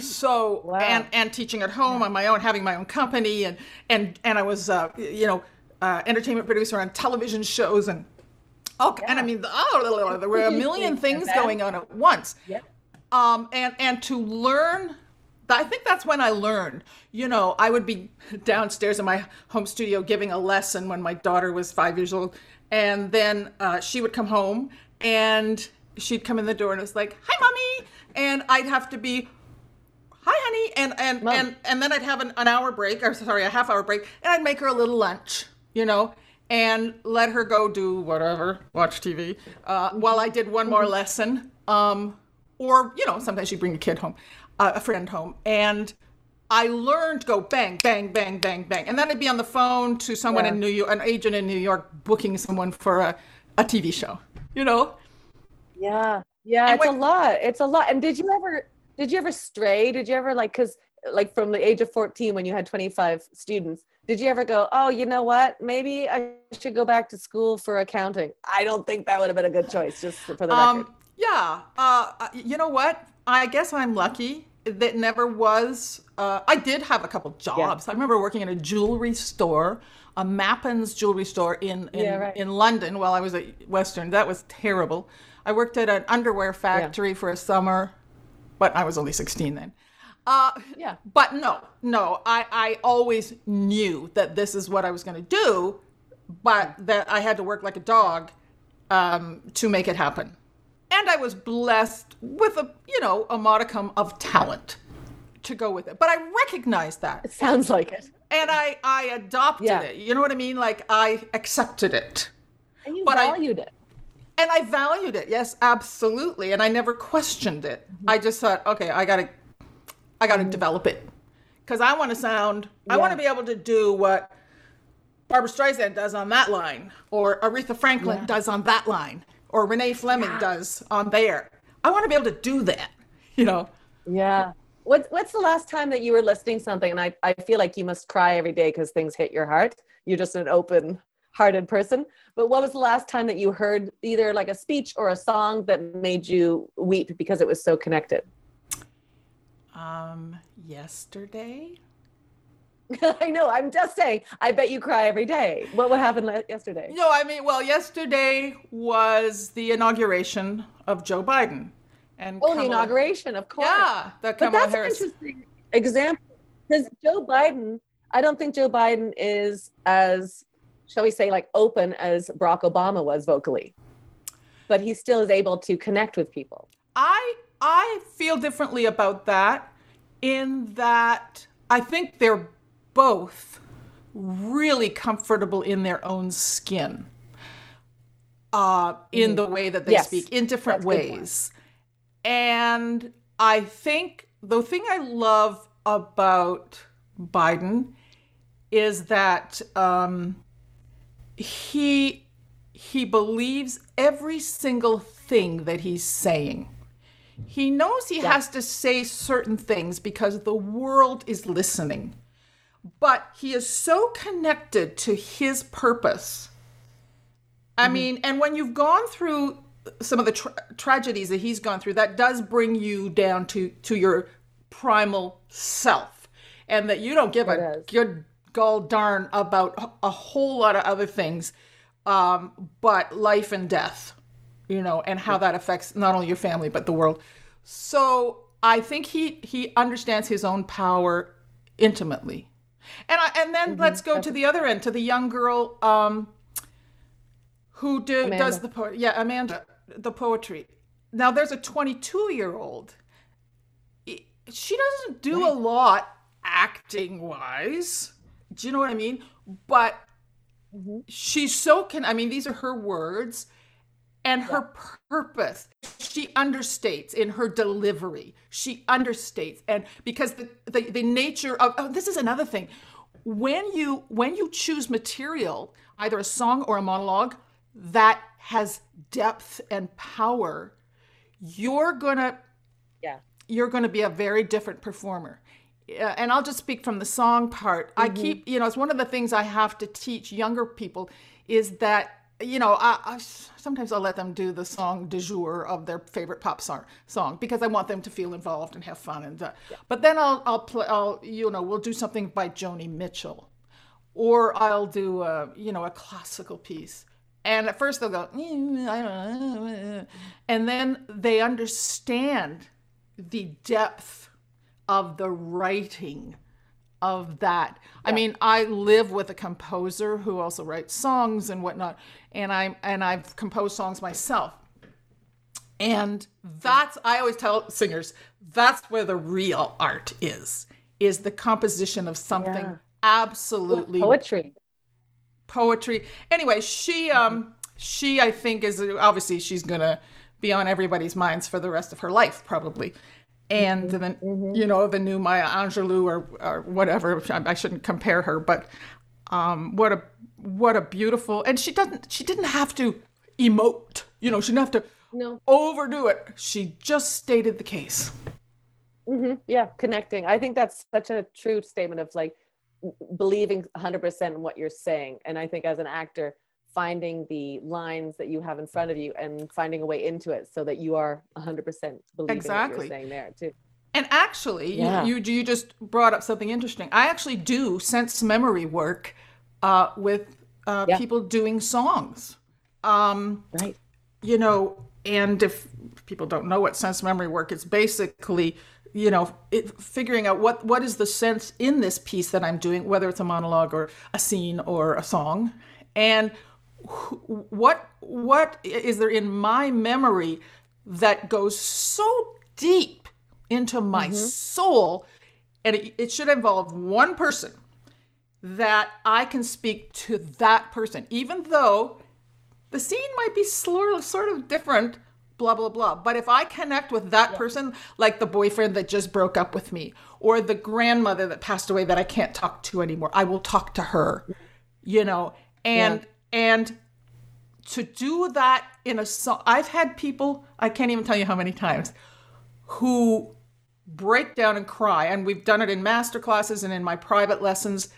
S2: So wow. and and teaching at home on my own, having my own company, and and and I was uh, you know uh, entertainment producer on television shows and oh yeah. and I mean oh, there were a million things going on at once.
S1: Yeah.
S2: Um, and and to learn I think that's when I learned. You know, I would be downstairs in my home studio giving a lesson when my daughter was five years old, and then uh, she would come home and she'd come in the door and it was like, "Hi, mommy," and I'd have to be hi honey and and Mom. and and then i'd have an, an hour break or sorry a half hour break and i'd make her a little lunch you know and let her go do whatever watch tv uh, while i did one more lesson um, or you know sometimes she'd bring a kid home uh, a friend home and i learned to go bang bang bang bang bang and then i'd be on the phone to someone yeah. in new york an agent in new york booking someone for a, a tv show you know
S1: yeah yeah and it's when, a lot it's a lot and did you ever did you ever stray? Did you ever like, cause like from the age of 14 when you had 25 students, did you ever go, oh, you know what? Maybe I should go back to school for accounting. I don't think that would have been a good choice, just for the um, record.
S2: Yeah. Uh, uh, you know what? I guess I'm lucky that never was. Uh, I did have a couple jobs. Yeah. I remember working in a jewelry store, a Mappin's jewelry store in in, yeah, right. in London while I was at Western. That was terrible. I worked at an underwear factory yeah. for a summer but I was only 16 then. Uh, yeah. But no, no, I, I always knew that this is what I was going to do, but that I had to work like a dog um, to make it happen. And I was blessed with a, you know, a modicum of talent to go with it. But I recognized that.
S1: It sounds like it.
S2: And I, I adopted yeah. it. You know what I mean? Like I accepted it.
S1: And you but valued
S2: I,
S1: it
S2: and I valued it. Yes, absolutely. And I never questioned it. Mm-hmm. I just thought, okay, I gotta, I gotta mm-hmm. develop it, because I want to sound. Yeah. I want to be able to do what Barbra Streisand does on that line, or Aretha Franklin yeah. does on that line, or Renee Fleming yeah. does on there. I want to be able to do that. You know.
S1: Yeah. What's what's the last time that you were listening something? And I, I feel like you must cry every day because things hit your heart. You're just an open hearted person. But what was the last time that you heard either like a speech or a song that made you weep because it was so connected?
S2: Um, yesterday.
S1: I know. I'm just saying. I bet you cry every day. What what happened yesterday?
S2: No, I mean, well, yesterday was the inauguration of Joe Biden,
S1: and oh, Kamala, the inauguration, of course.
S2: Yeah,
S1: that Kamala but that's Harris. an interesting example because Joe Biden. I don't think Joe Biden is as, shall we say, like open as Barack Obama was vocally, but he still is able to connect with people.
S2: I I feel differently about that, in that I think they're both really comfortable in their own skin uh, in the way that they yes. speak in different That's ways. And I think the thing I love about Biden is that um, he he believes every single thing that he's saying. He knows he yeah. has to say certain things because the world is listening but he is so connected to his purpose. I mm-hmm. mean, and when you've gone through some of the tra- tragedies that he's gone through, that does bring you down to to your primal self, and that you don't give it a is. good gall darn about a whole lot of other things, um, but life and death, you know, and how that affects not only your family but the world. So I think he he understands his own power intimately and I, and then mm-hmm. let's go to the other end to the young girl um, who do, does the poetry. Yeah, Amanda, the poetry. Now there's a 22 year old. She doesn't do right. a lot acting wise. Do you know what I mean? But mm-hmm. she's so can. I mean, these are her words and her purpose. She understates in her delivery. She understates and because the, the, the nature of oh, this is another thing. When you when you choose material either a song or a monologue that has depth and power you're gonna
S1: yeah.
S2: you're gonna be a very different performer. Uh, and I'll just speak from the song part. Mm-hmm. I keep, you know, it's one of the things I have to teach younger people is that you know, I, I, sometimes I'll let them do the song du jour of their favorite pop song, song because I want them to feel involved and have fun. And uh, yeah. but then I'll I'll play I'll you know we'll do something by Joni Mitchell, or I'll do a you know a classical piece. And at first they'll go, mm, I don't know and then they understand the depth of the writing of that. Yeah. I mean, I live with a composer who also writes songs and whatnot, and I'm and I've composed songs myself. And that's I always tell singers that's where the real art is is the composition of something yeah. absolutely
S1: poetry.
S2: Poetry. Anyway, she um she I think is obviously she's going to be on everybody's minds for the rest of her life probably and mm-hmm. then mm-hmm. you know the new Maya Angelou or, or whatever. I shouldn't compare her, but um, what a what a beautiful and she doesn't she didn't have to emote. You know, she didn't have to
S1: no.
S2: overdo it. She just stated the case.
S1: Mm-hmm. Yeah, connecting. I think that's such a true statement of like believing 100% in what you're saying. And I think as an actor, finding the lines that you have in front of you and finding a way into it so that you are 100% believing exactly. what you're saying there too.
S2: And actually, yeah. you, you, you just brought up something interesting. I actually do sense memory work uh, with uh, yeah. people doing songs. Um,
S1: right.
S2: You know, and if people don't know what sense memory work, it's basically you know it, figuring out what what is the sense in this piece that i'm doing whether it's a monologue or a scene or a song and what what is there in my memory that goes so deep into my mm-hmm. soul and it, it, should involve one person that i can speak to that person even though the scene might be sort of different blah blah blah but if i connect with that yeah. person like the boyfriend that just broke up with me or the grandmother that passed away that i can't talk to anymore i will talk to her you know and yeah and to do that in a song, I've had people, I can't even tell you how many times, who break down and cry. And we've done it in master classes and in my private lessons,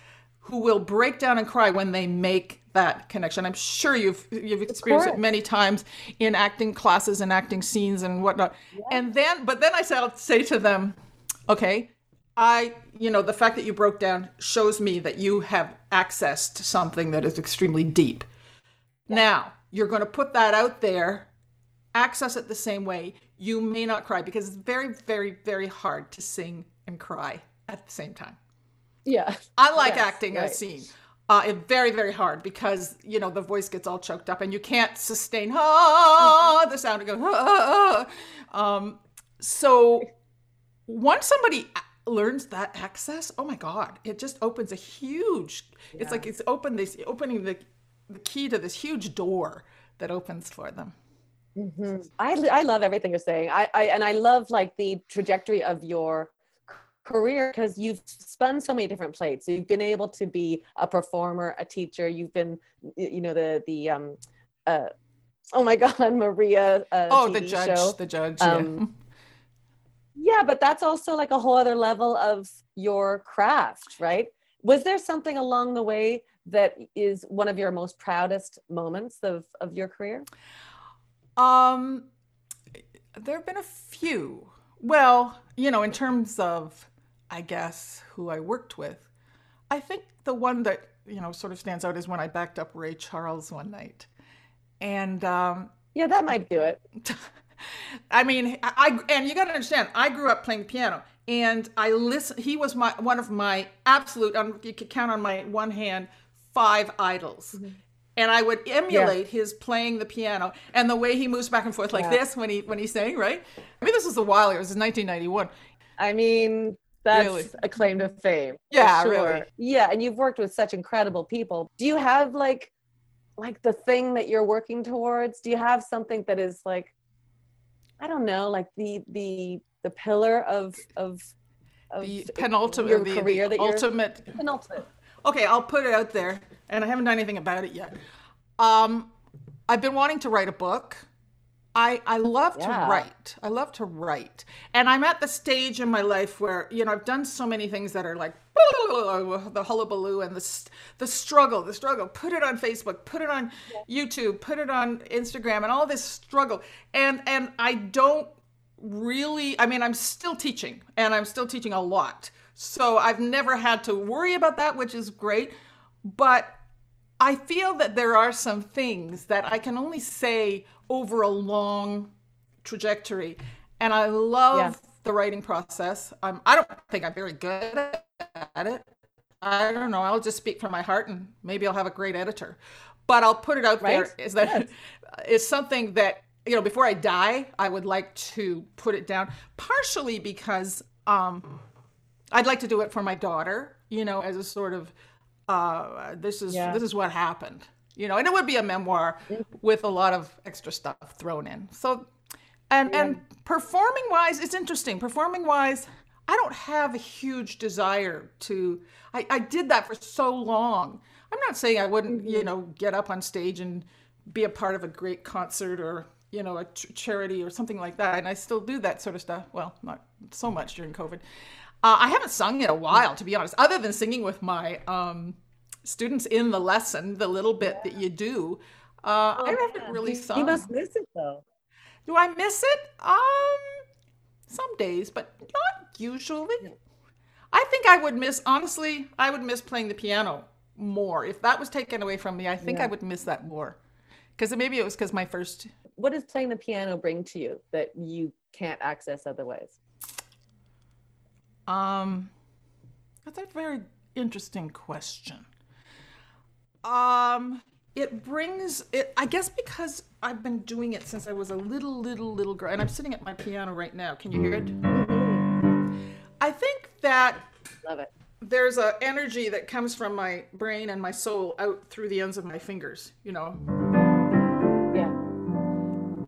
S2: who will break down and cry when they make that connection. I'm sure you've you've experienced it many times in acting classes and acting scenes and whatnot. Yeah. And then, but then I say, I'll say to them, okay, I, you know, the fact that you broke down shows me that you have access to something that is extremely deep. Yeah. Now, you're going to put that out there, access it the same way. You may not cry because it's very, very, very hard to sing and cry at the same time.
S1: Yeah.
S2: I like yes, acting right. a scene. Uh, it's very, very hard because, you know, the voice gets all choked up and you can't sustain ah, the sound. It goes, ah, um, so once somebody learns that access, oh my God, it just opens a huge, yeah. it's like it's open this, opening the, the key to this huge door that opens for them.
S1: Mm-hmm. I, I love everything you're saying. I, I, and I love like the trajectory of your career because you've spun so many different plates. So you've been able to be a performer, a teacher. You've been, you know, the the um, uh, oh my God, Maria. Uh,
S2: oh, TV the judge, show. the judge. Um,
S1: yeah. yeah, but that's also like a whole other level of your craft, right? Was there something along the way that is one of your most proudest moments of of your career?
S2: Um, there have been a few. Well, you know, in terms of I guess, who I worked with. I think the one that, you know, sort of stands out is when I backed up Ray Charles one night. And um,
S1: yeah, that might do it.
S2: I mean, I and you got to understand, I grew up playing piano, and I listen. He was my one of my absolute. You could count on my one hand five idols, mm-hmm. and I would emulate yeah. his playing the piano and the way he moves back and forth like yeah. this when he when he's sang. Right. I mean, this was a while ago. It was 1991.
S1: I mean, that's really? a claim to fame.
S2: Yeah, sure. really.
S1: Yeah, and you've worked with such incredible people. Do you have like like the thing that you're working towards? Do you have something that is like I don't know, like the the the pillar of of,
S2: of the penultimate your the, career the that ultimate
S1: penultimate.
S2: Okay, I'll put it out there and I haven't done anything about it yet. Um I've been wanting to write a book. I, I love yeah. to write. I love to write. And I'm at the stage in my life where, you know, I've done so many things that are like the hullabaloo and the, the struggle, the struggle. Put it on Facebook, put it on. YouTube, put it on Instagram and all this struggle. And and I don't really I mean, I'm still teaching and I'm still teaching a lot. So I've never had to worry about that, which is great. But I feel that there are some things that I can only say over a long trajectory. And I love yeah. the writing process. I'm, I don't think I'm very good at it. I don't know. I'll just speak from my heart and maybe I'll have a great editor. But I'll put it out right? there is that yes. it's something that, you know, before I die, I would like to put it down, partially because um, I'd like to do it for my daughter, you know, as a sort of uh, this is yeah. this is what happened you know and it would be a memoir with a lot of extra stuff thrown in so and yeah. and performing wise it's interesting performing wise i don't have a huge desire to i, I did that for so long i'm not saying i wouldn't mm-hmm. you know get up on stage and be a part of a great concert or you know a ch- charity or something like that and i still do that sort of stuff well not so much during covid uh, i haven't sung in a while to be honest other than singing with my um, students in the lesson, the little bit yeah. that you do. Uh, oh, I haven't yeah. really sung.
S1: You must miss it though.
S2: Do I miss it? Um, some days, but not usually. I think I would miss. Honestly, I would miss playing the piano more. If that was taken away from me, I think yeah. I would miss that more. Because maybe it was because my first.
S1: What does playing the piano bring to you that you can't access otherwise?
S2: Um, that's a very interesting question. Um, it brings it. I guess because I've been doing it since I was a little, little, little girl, and I'm sitting at my piano right now. Can you hear it? Mm-hmm. I think that
S1: love it.
S2: There's a energy that comes from my brain and my soul out through the ends of my fingers. You know.
S1: Yeah.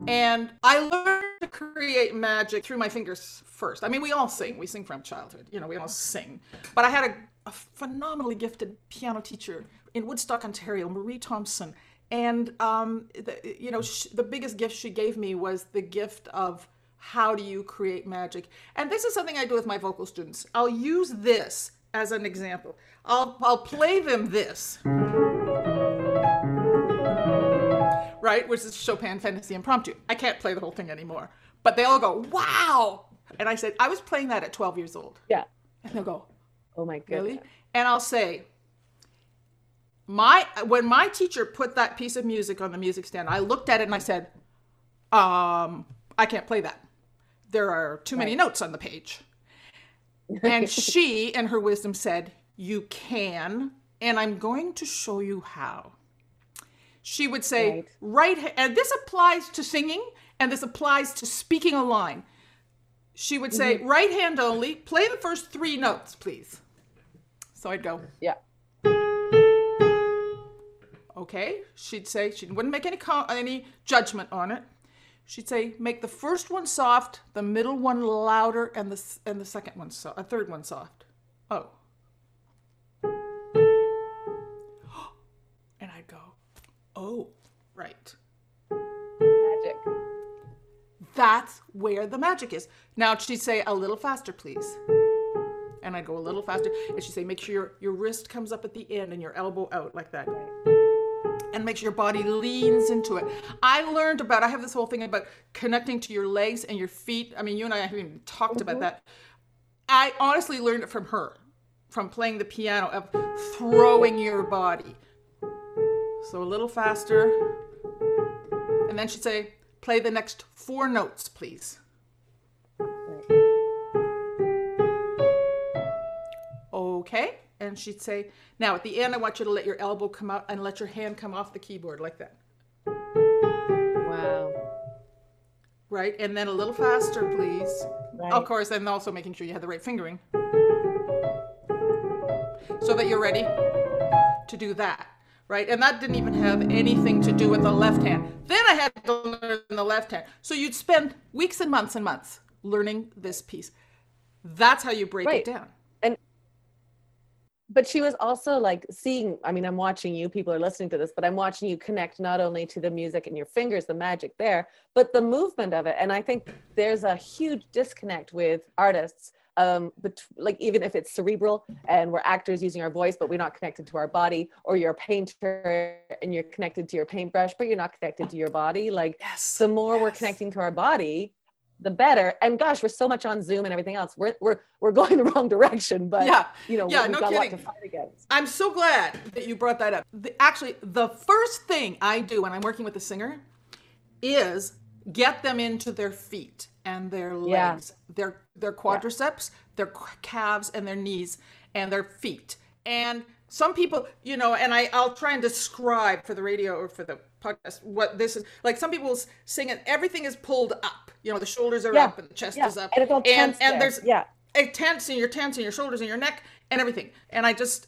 S2: And I learned to create magic through my fingers first. I mean, we all sing. We sing from childhood. You know, we all sing. But I had a, a phenomenally gifted piano teacher in Woodstock, Ontario, Marie Thompson. And, um, the, you know, sh- the biggest gift she gave me was the gift of how do you create magic? And this is something I do with my vocal students. I'll use this as an example. I'll, I'll play them this. Right, which is Chopin Fantasy Impromptu. I can't play the whole thing anymore. But they all go, wow. And I said, I was playing that at 12 years old.
S4: Yeah.
S2: And they'll go,
S4: Oh my goodness.
S2: really? And I'll say, my when my teacher put that piece of music on the music stand, I looked at it and I said, um, I can't play that. There are too many notes on the page. And she, in her wisdom, said, You can, and I'm going to show you how. She would say, right, and this applies to singing and this applies to speaking a line. She would say,
S4: Mm-hmm.
S2: right hand only, play the first three notes, please. So I'd go,
S4: Yeah.
S2: Okay. She'd say, she wouldn't make any co- any judgment on it. She'd say, make the first one soft, the middle one louder, and the and the second one so a third one soft. Oh. And I'd go, oh, right.
S4: Magic.
S2: That's where the magic is. Now she'd say, a little faster, please. And I'd go a little faster. And she'd say, make sure your, your wrist comes up at the end and your elbow out like that. And make sure your body leans into it. I learned about, I have this whole thing about connecting to your legs and your feet. I mean, you and I haven't even talked about mm-hmm. that. I honestly learned it from her, from playing the piano, of throwing your body. So a little faster. And then she'd say, play the next four notes, please. And she'd say, now at the end, I want you to let your elbow come out and let your hand come off the keyboard like that.
S4: Wow.
S2: Right? And then a little faster, please.
S4: Right.
S2: Of course, and also making sure you have the right fingering. So that you're ready to do that. Right? And that didn't even have anything to do with the left hand. Then I had to learn the left hand. So you'd spend weeks and months and months learning this piece. That's how you break
S4: Right.
S2: it down.
S4: But she was also like seeing i mean i'm watching you people are listening to this but i'm watching you connect not only to the music and your fingers the magic there but the movement of it and i think there's a huge disconnect with artists um but like even if it's cerebral and we're actors using our voice but we're not connected to our body or you're a painter and you're connected to your paintbrush but you're not connected to your body like
S2: Yes.
S4: the more we're connecting to our body the better and gosh we're so much on zoom and everything else we're we're, we're going the wrong direction but
S2: Yeah.
S4: you know
S2: Yeah,
S4: we've
S2: no
S4: got a lot to fight against
S2: I'm so glad that you brought that up. The, actually, the first thing I do when I'm working with a singer is get them into their feet and their
S4: Yeah.
S2: legs, their their quadriceps, their calves, and their knees and their feet. And some people, you know, and I I'll try and describe for the radio or for the podcast what this is like. Some people sing it, everything is pulled up. You know, the shoulders are
S4: Yeah.
S2: up and the chest
S4: Yeah.
S2: is up,
S4: And tense
S2: and
S4: there.
S2: there's
S4: Yeah.
S2: a tense in your tense in your shoulders and your neck and everything. And I just,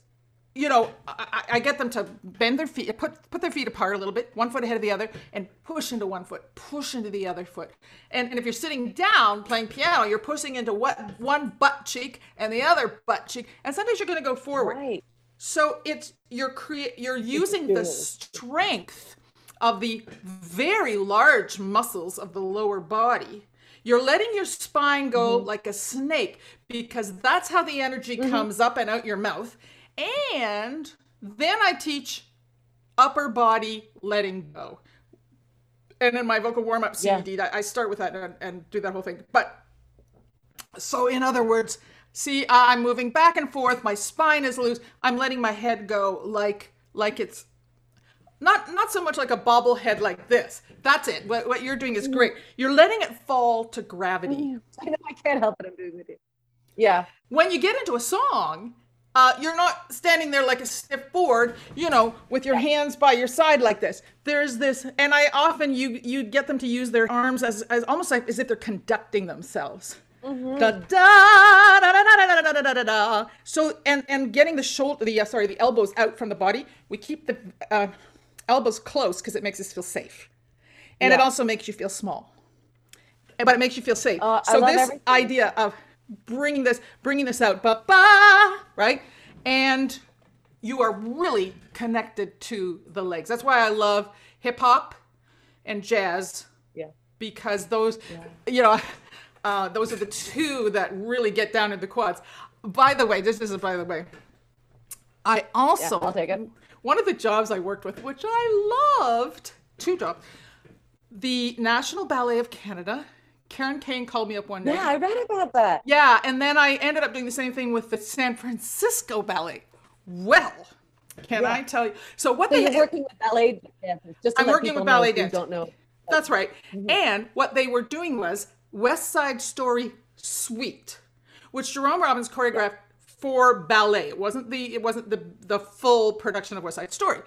S2: you know, I, I- I get them to bend their feet, put put their feet apart a little bit, one foot ahead of the other, and push into one foot, push into the other foot. And, and if you're sitting down playing piano, you're pushing into what one butt cheek and the other butt cheek, and sometimes you're going to go forward.
S4: right
S2: So it's you're create you're using the strength of the very large muscles of the lower body. You're letting your spine go mm-hmm. like a snake because that's how the energy mm-hmm. comes up and out your mouth. And then I teach upper body letting go. And in my vocal warm up
S4: Yeah.
S2: I I start with that and, and do that whole thing. But so, in other words, see, I'm moving back and forth. My spine is loose. I'm letting my head go like like it's not not so much like a bobblehead like this. That's it. What, what you're doing is great. You're letting it fall to gravity.
S4: I know I can't help it. I'm doing with you. Yeah.
S2: When you get into a song, uh, you're not standing there like a stiff board, you know, with your hands by your side like this. There's this, and I often you you get them to use their arms as, as almost like as if they're conducting themselves. Da, da, da, da, da, da, da, da, da, da, da. So and and getting the shoulder, the uh, sorry, the elbows out from the body. We keep the uh, elbows close because it makes us feel safe, and it also makes you feel small, but it makes you feel safe.
S4: Uh,
S2: so this
S4: everything.
S2: idea of bringing this bringing this out, ba ba, right, and you are really connected to the legs. That's why I love hip hop and jazz
S4: Yeah.
S2: because those you know Uh, those are the two that really get down in the quads. By the way, this is by the way. I also
S1: yeah, I'll take it.
S2: One of the jobs I worked with, which I loved, two jobs. The National Ballet of Canada. Karen Kain called me up one day.
S1: Yeah, I read about that.
S2: Yeah, and then I ended up doing the same thing with the San Francisco Ballet. Well, can yeah. I tell you? So what
S1: so
S2: they
S1: you're working with ballet dancers. Just
S2: I'm working with ballet dancers.
S1: Don't know.
S2: That's right. Mm-hmm. And what they were doing was West Side Story Suite, which Jerome Robbins choreographed. For ballet. It wasn't the it wasn't the the full production of West Side Story.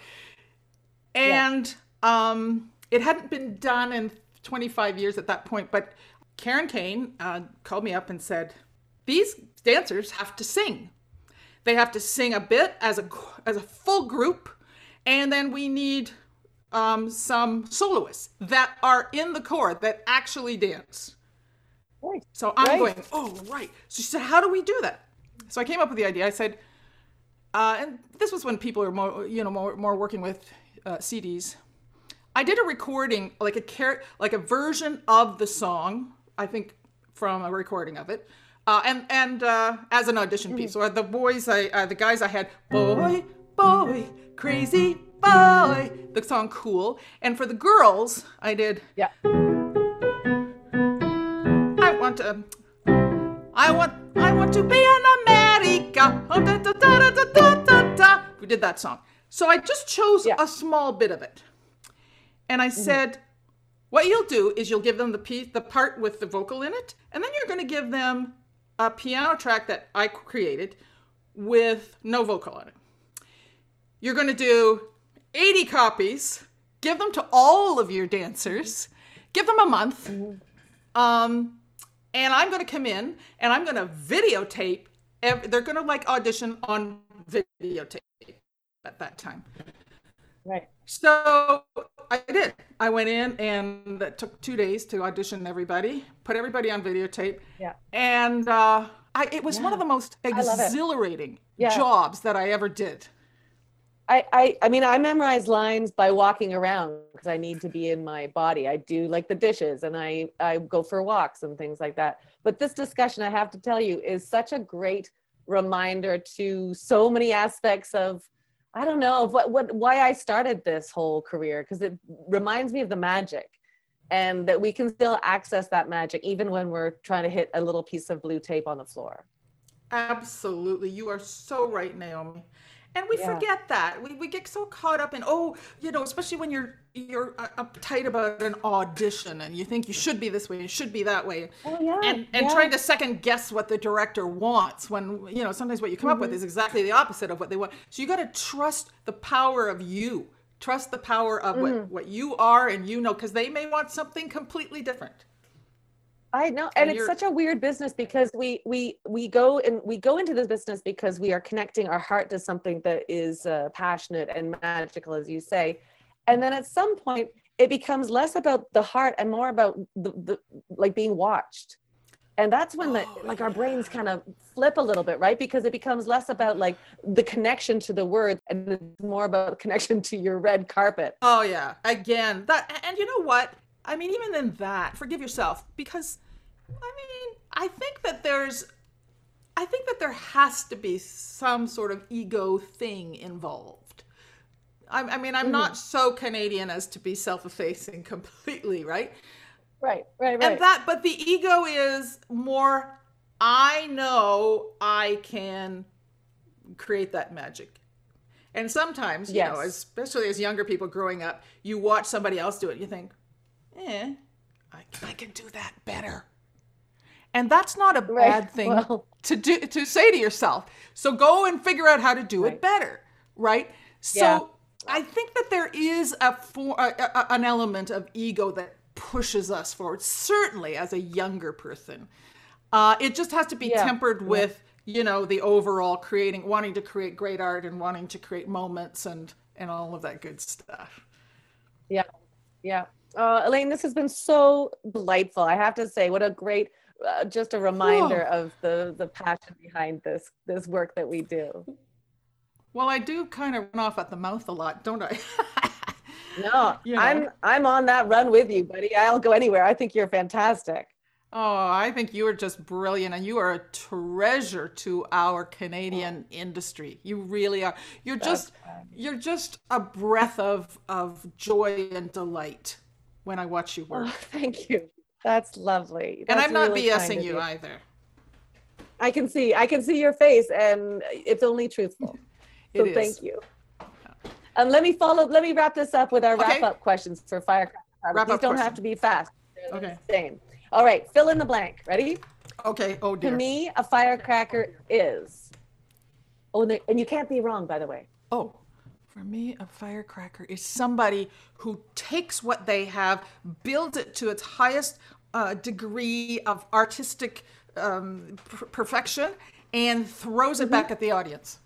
S2: And yeah. um it hadn't been done in 25 years at that point, but Karen Kain uh, called me up and said, "These dancers have to sing. They have to sing a bit as a as a full group, and then we need um, some soloists that are in the corps that actually dance." Right. So I'm right. going, "Oh, right." So she said, "How do we do that?" So I came up with the idea. I said, uh, and this was when people are more, you know, more, more working with uh, CDs. I did a recording, like a car- like a version of the song. I think from a recording of it uh, and and uh, as an audition piece. So the boys, I uh, the guys I had, boy, boy, crazy boy, the song "Cool," and for the girls, I did.
S1: Yeah.
S2: I want to. I want. I want to be America. We did that song. So I just chose yeah. a small bit of it, and I mm-hmm. said. What you'll do is you'll give them the piece, the part with the vocal in it, and then you're going to give them a piano track that I created with no vocal on it. You're going to do 80 copies, give them to all of your dancers, give them a month. Um, and I'm going to come in and I'm going to videotape. They're going to like audition on videotape at that time.
S1: Right.
S2: So I did. I went in and it took two days to audition everybody, put everybody on videotape.
S1: Yeah.
S2: And uh, I, it was yeah. one of the most exhilarating yeah. jobs that I ever did.
S1: I, I, I mean, I memorize lines by walking around because I need to be in my body. I do like the dishes and I, I go for walks and things like that. But this discussion, I have to tell you, is such a great reminder to so many aspects of I don't know of what, what why I started this whole career because it reminds me of the magic and that we can still access that magic even when we're trying to hit a little piece of blue tape on the floor.
S2: Absolutely. You are so right, Naomi and we yeah. forget that we, we get so caught up in oh you know especially when you're you're uptight about an audition and you think you should be this way you should be that way
S1: oh, yeah.
S2: and and
S1: yeah.
S2: trying to second guess what the director wants when you know sometimes what you come mm-hmm. up with mm-hmm. is exactly the opposite of what they want so you got to trust the power of you trust the power of mm-hmm. what what you are and you know because they may want something completely different
S1: I know, and, and it's such a weird business because we we we go and we go into this business because we are connecting our heart to something that is uh, passionate and magical, as you say, and then at some point it becomes less about the heart and more about the, the like being watched, and that's when the oh, like our brains kind of flip a little bit, right? Because it becomes less about like the connection to the word and it's more about the connection to your red carpet.
S2: Oh yeah, again that, and you know what? I mean, even in that, forgive yourself because, I mean, I think that there's, I think that there has to be some sort of ego thing involved. I, I mean, I'm mm-hmm. not so Canadian as to be self-effacing completely, right?
S1: Right, right, right.
S2: And that, but the ego is more. I know I can create that magic. And sometimes, you know, especially as younger people growing up, you watch somebody else do it, you think, eh, I, I can do that better. And that's not a right. bad thing well, to do to say to yourself. So go and figure out how to do right. it better, right? So yeah. I think that there is a, for, a, a, an element of ego that pushes us forward. Certainly, as a younger person, uh, it just has to be yeah. tempered yeah. with you know the overall creating, wanting to create great art and wanting to create moments and and all of that good stuff.
S1: Yeah, yeah. Uh, Elaine, this has been so delightful. I have to say, what a great, uh, just a reminder of the the passion behind this this work that we do.
S2: Well, I do kind of run off at the mouth a lot, don't I?
S1: no, you know. I'm I'm on that run with you, buddy. I'll go anywhere. I think you're fantastic.
S2: Oh, I think you are just brilliant and you are a treasure to our Canadian oh. industry. You really are. You're That's just you're just a breath of of joy and delight when I watch you work. Oh,
S4: thank you. That's lovely. That's
S2: and I'm not really BSing you, you either.
S4: I can see I can see your face and it's only truthful. so it thank you. And let me follow let me wrap this up with our okay. wrap up questions for firecracker. Wrap These don't question. have to be fast. They're okay. same. All right, fill in the blank. Ready?
S2: Okay. Oh dear.
S4: To me, a firecracker is. Oh, and you can't be wrong, by the way.
S2: Oh, for me, a firecracker is somebody who takes what they have, builds it to its highest uh, degree of artistic um, pr- perfection, and throws it mm-hmm. back at the audience.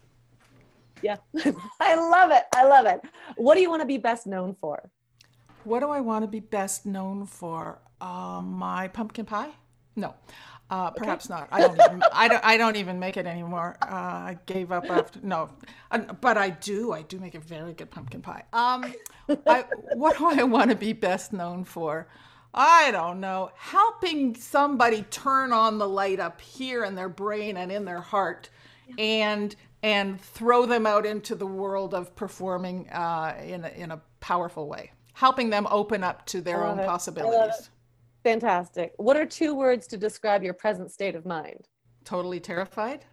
S4: Yeah, I love it. I love it. What do you want to be best known for?
S2: What do I want to be best known for? Uh, my pumpkin pie? No, uh, perhaps okay. not. I don't. Even, I don't. I don't even make it anymore. Uh, I gave up after. No, but I do. I do make a very good pumpkin pie. Um, I, what do I want to be best known for? I don't know. Helping somebody turn on the light up here in their brain and in their heart, and and throw them out into the world of performing uh, in a, in a powerful way helping them open up to their own it. possibilities.
S4: Fantastic. What are two words to describe your present state of mind?
S2: Totally terrified.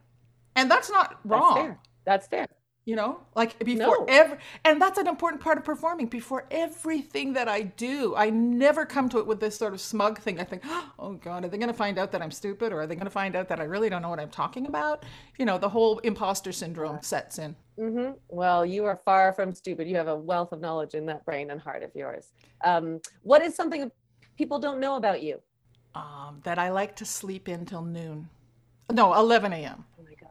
S2: And that's not wrong.
S4: That's fair. That's fair.
S2: You know, like before no. every, and that's an important part of performing. Before everything that I do, I never come to it with this sort of smug thing. I think, oh God, are they going to find out that I'm stupid, or are they going to find out that I really don't know what I'm talking about? You know, the whole imposter syndrome sets in.
S4: Mm-hmm. Well, you are far from stupid. You have a wealth of knowledge in that brain and heart of yours. Um, what is something people don't know about you?
S2: Um, that I like to sleep in till noon. No, 11 a.m. Oh my God.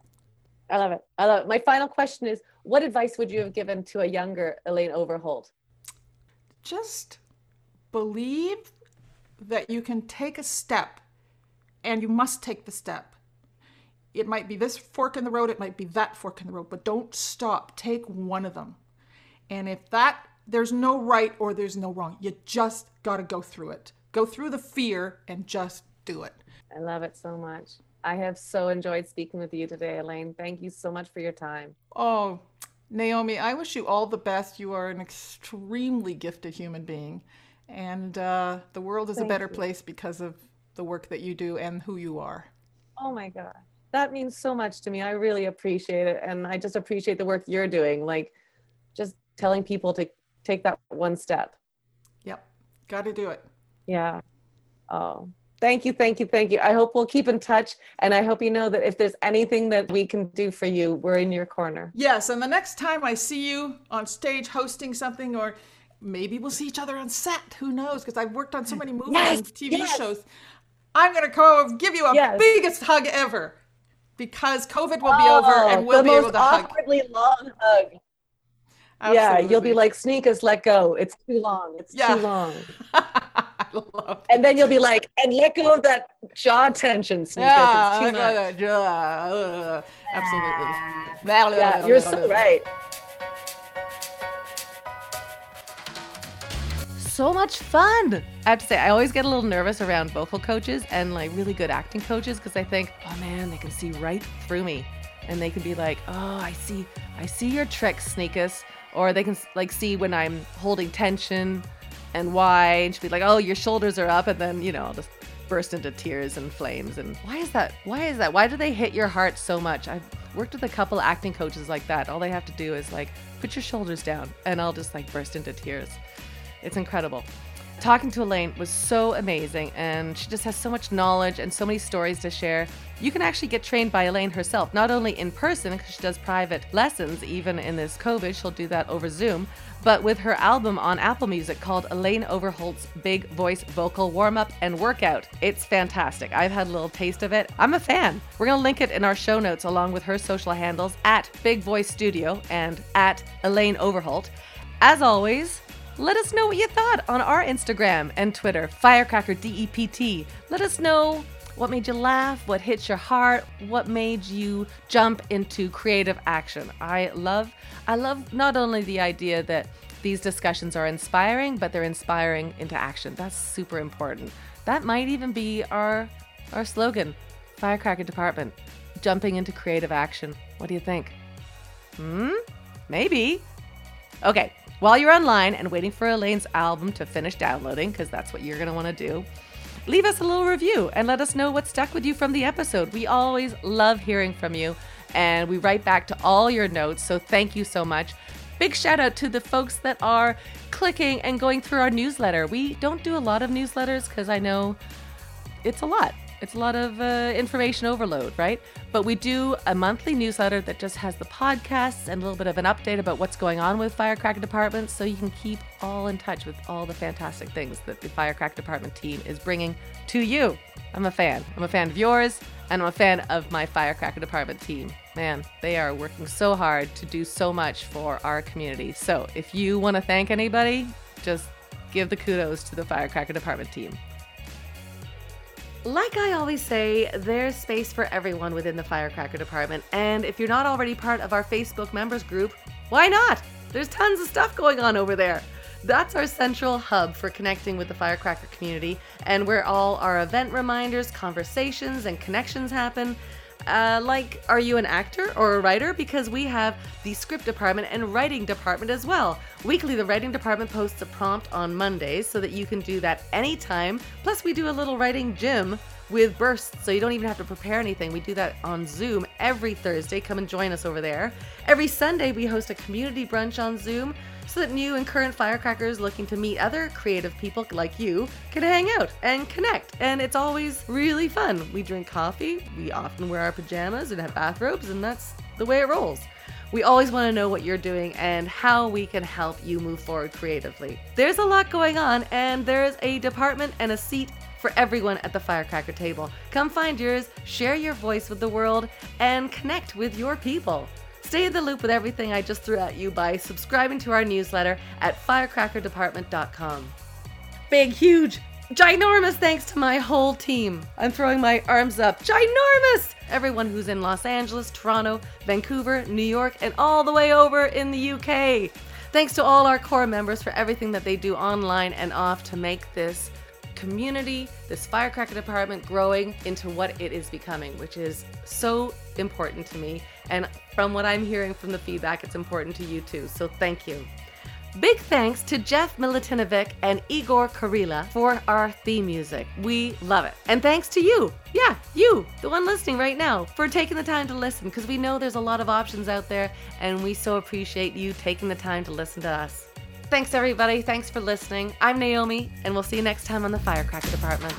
S4: I love it. I love it. My final question is what advice would you have given to a younger Elaine Overholt?
S2: Just believe that you can take a step and you must take the step it might be this fork in the road, it might be that fork in the road, but don't stop. Take one of them. And if that, there's no right or there's no wrong. You just got to go through it. Go through the fear and just do it.
S4: I love it so much. I have so enjoyed speaking with you today, Elaine. Thank you so much for your time.
S2: Oh, Naomi, I wish you all the best. You are an extremely gifted human being. And uh, the world is Thank a better you. place because of the work that you do and who you are.
S4: Oh my God that means so much to me. I really appreciate it. And I just appreciate the work you're doing, like just telling people to take that one step.
S2: Yep. Got to do it.
S4: Yeah. Oh, thank you. Thank you. Thank you. I hope we'll keep in touch. And I hope you know that if there's anything that we can do for you, we're in your corner.
S2: Yes. And the next time I see you on stage hosting something or maybe we'll see each other on set. Who knows? Because I've worked on so many movies yes, and TV yes. shows. I'm going to come give you a yes. biggest hug ever because COVID will be oh, over and we'll be able to hug.
S4: The most awkwardly long hug. Absolutely. Yeah, you'll be like, Sneakers, let go. It's too long. It's yeah. too long. and then you'll be like, and let go of that jaw tension, Sneakers. Yeah, it's too much.
S2: Uh, absolutely.
S4: Yeah, you're so right.
S1: so much fun. I have to say, I always get a little nervous around vocal coaches and like really good acting coaches because I think, oh man, they can see right through me, and they can be like, oh, I see, I see your tricks, Sneakus, or they can like see when I'm holding tension and why, and she'll be like, oh, your shoulders are up, and then you know, I'll just burst into tears and flames. And why is that? Why is that? Why do they hit your heart so much? I've worked with a couple acting coaches like that. All they have to do is like put your shoulders down, and I'll just like burst into tears. It's incredible. Talking to Elaine was so amazing, and she just has so much knowledge and so many stories to share. You can actually get trained by Elaine herself, not only in person, because she does private lessons, even in this COVID, she'll do that over Zoom, but with her album on Apple Music called Elaine Overholt's Big Voice Vocal Warm Up and Workout. It's fantastic. I've had a little taste of it. I'm a fan. We're going to link it in our show notes along with her social handles at Big Voice Studio and at Elaine Overholt. As always, let us know what you thought on our Instagram and Twitter, Firecracker DEPT. Let us know what made you laugh, what hit your heart, what made you jump into creative action. I love I love not only the idea that these discussions are inspiring, but they're inspiring into action. That's super important. That might even be our our slogan, Firecracker Department, jumping into creative action. What do you think? Hmm? Maybe. Okay, while you're online and waiting for Elaine's album to finish downloading, because that's what you're going to want to do, leave us a little review and let us know what stuck with you from the episode. We always love hearing from you, and we write back to all your notes, so thank you so much. Big shout out to the folks that are clicking and going through our newsletter. We don't do a lot of newsletters because I know it's a lot. It's a lot of uh, information overload, right? But we do a monthly newsletter that just has the podcasts and a little bit of an update about what's going on with Firecracker Department so you can keep all in touch with all the fantastic things that the Firecracker Department team is bringing to you. I'm a fan. I'm a fan of yours, and I'm a fan of my Firecracker Department team. Man, they are working so hard to do so much for our community. So if you want to thank anybody, just give the kudos to the Firecracker Department team. Like I always say, there's space for everyone within the Firecracker Department, and if you're not already part of our Facebook members group, why not? There's tons of stuff going on over there. That's our central hub for connecting with the Firecracker community, and where all our event reminders, conversations, and connections happen. Uh, like, are you an actor or a writer? Because we have the script department and writing department as well. Weekly, the writing department posts a prompt on Mondays so that you can do that anytime. Plus, we do a little writing gym with bursts, so you don't even have to prepare anything. We do that on Zoom every Thursday. Come and join us over there. Every Sunday, we host a community brunch on Zoom that new and current firecrackers looking to meet other creative people like you can hang out and connect. And it's always really fun. We drink coffee, we often wear our pajamas and have bathrobes, and that's the way it rolls. We always want to know what you're doing and how we can help you move forward creatively. There's a lot going on, and there's a department and a seat for everyone at the firecracker table. Come find yours, share your voice with the world, and connect with your people. Stay in the loop with everything I just threw at you by subscribing to our newsletter at firecrackerdepartment.com. Big, huge, ginormous thanks to my whole team. I'm throwing my arms up. Ginormous! Everyone who's in Los Angeles, Toronto, Vancouver, New York, and all the way over in the UK. Thanks to all our core members for everything that they do online and off to make this community, this firecracker department growing into what it is becoming, which is so important to me. And from what I'm hearing from the feedback, it's important to you too. So thank you. Big thanks to Jeff Milutinovic and Igor Karila for our theme music. We love it. And thanks to you, yeah, you, the one listening right now, for taking the time to listen because we know there's a lot of options out there and we so appreciate you taking the time to listen to us. Thanks, everybody. Thanks for listening. I'm Naomi, and we'll see you next time on the Firecracker Department.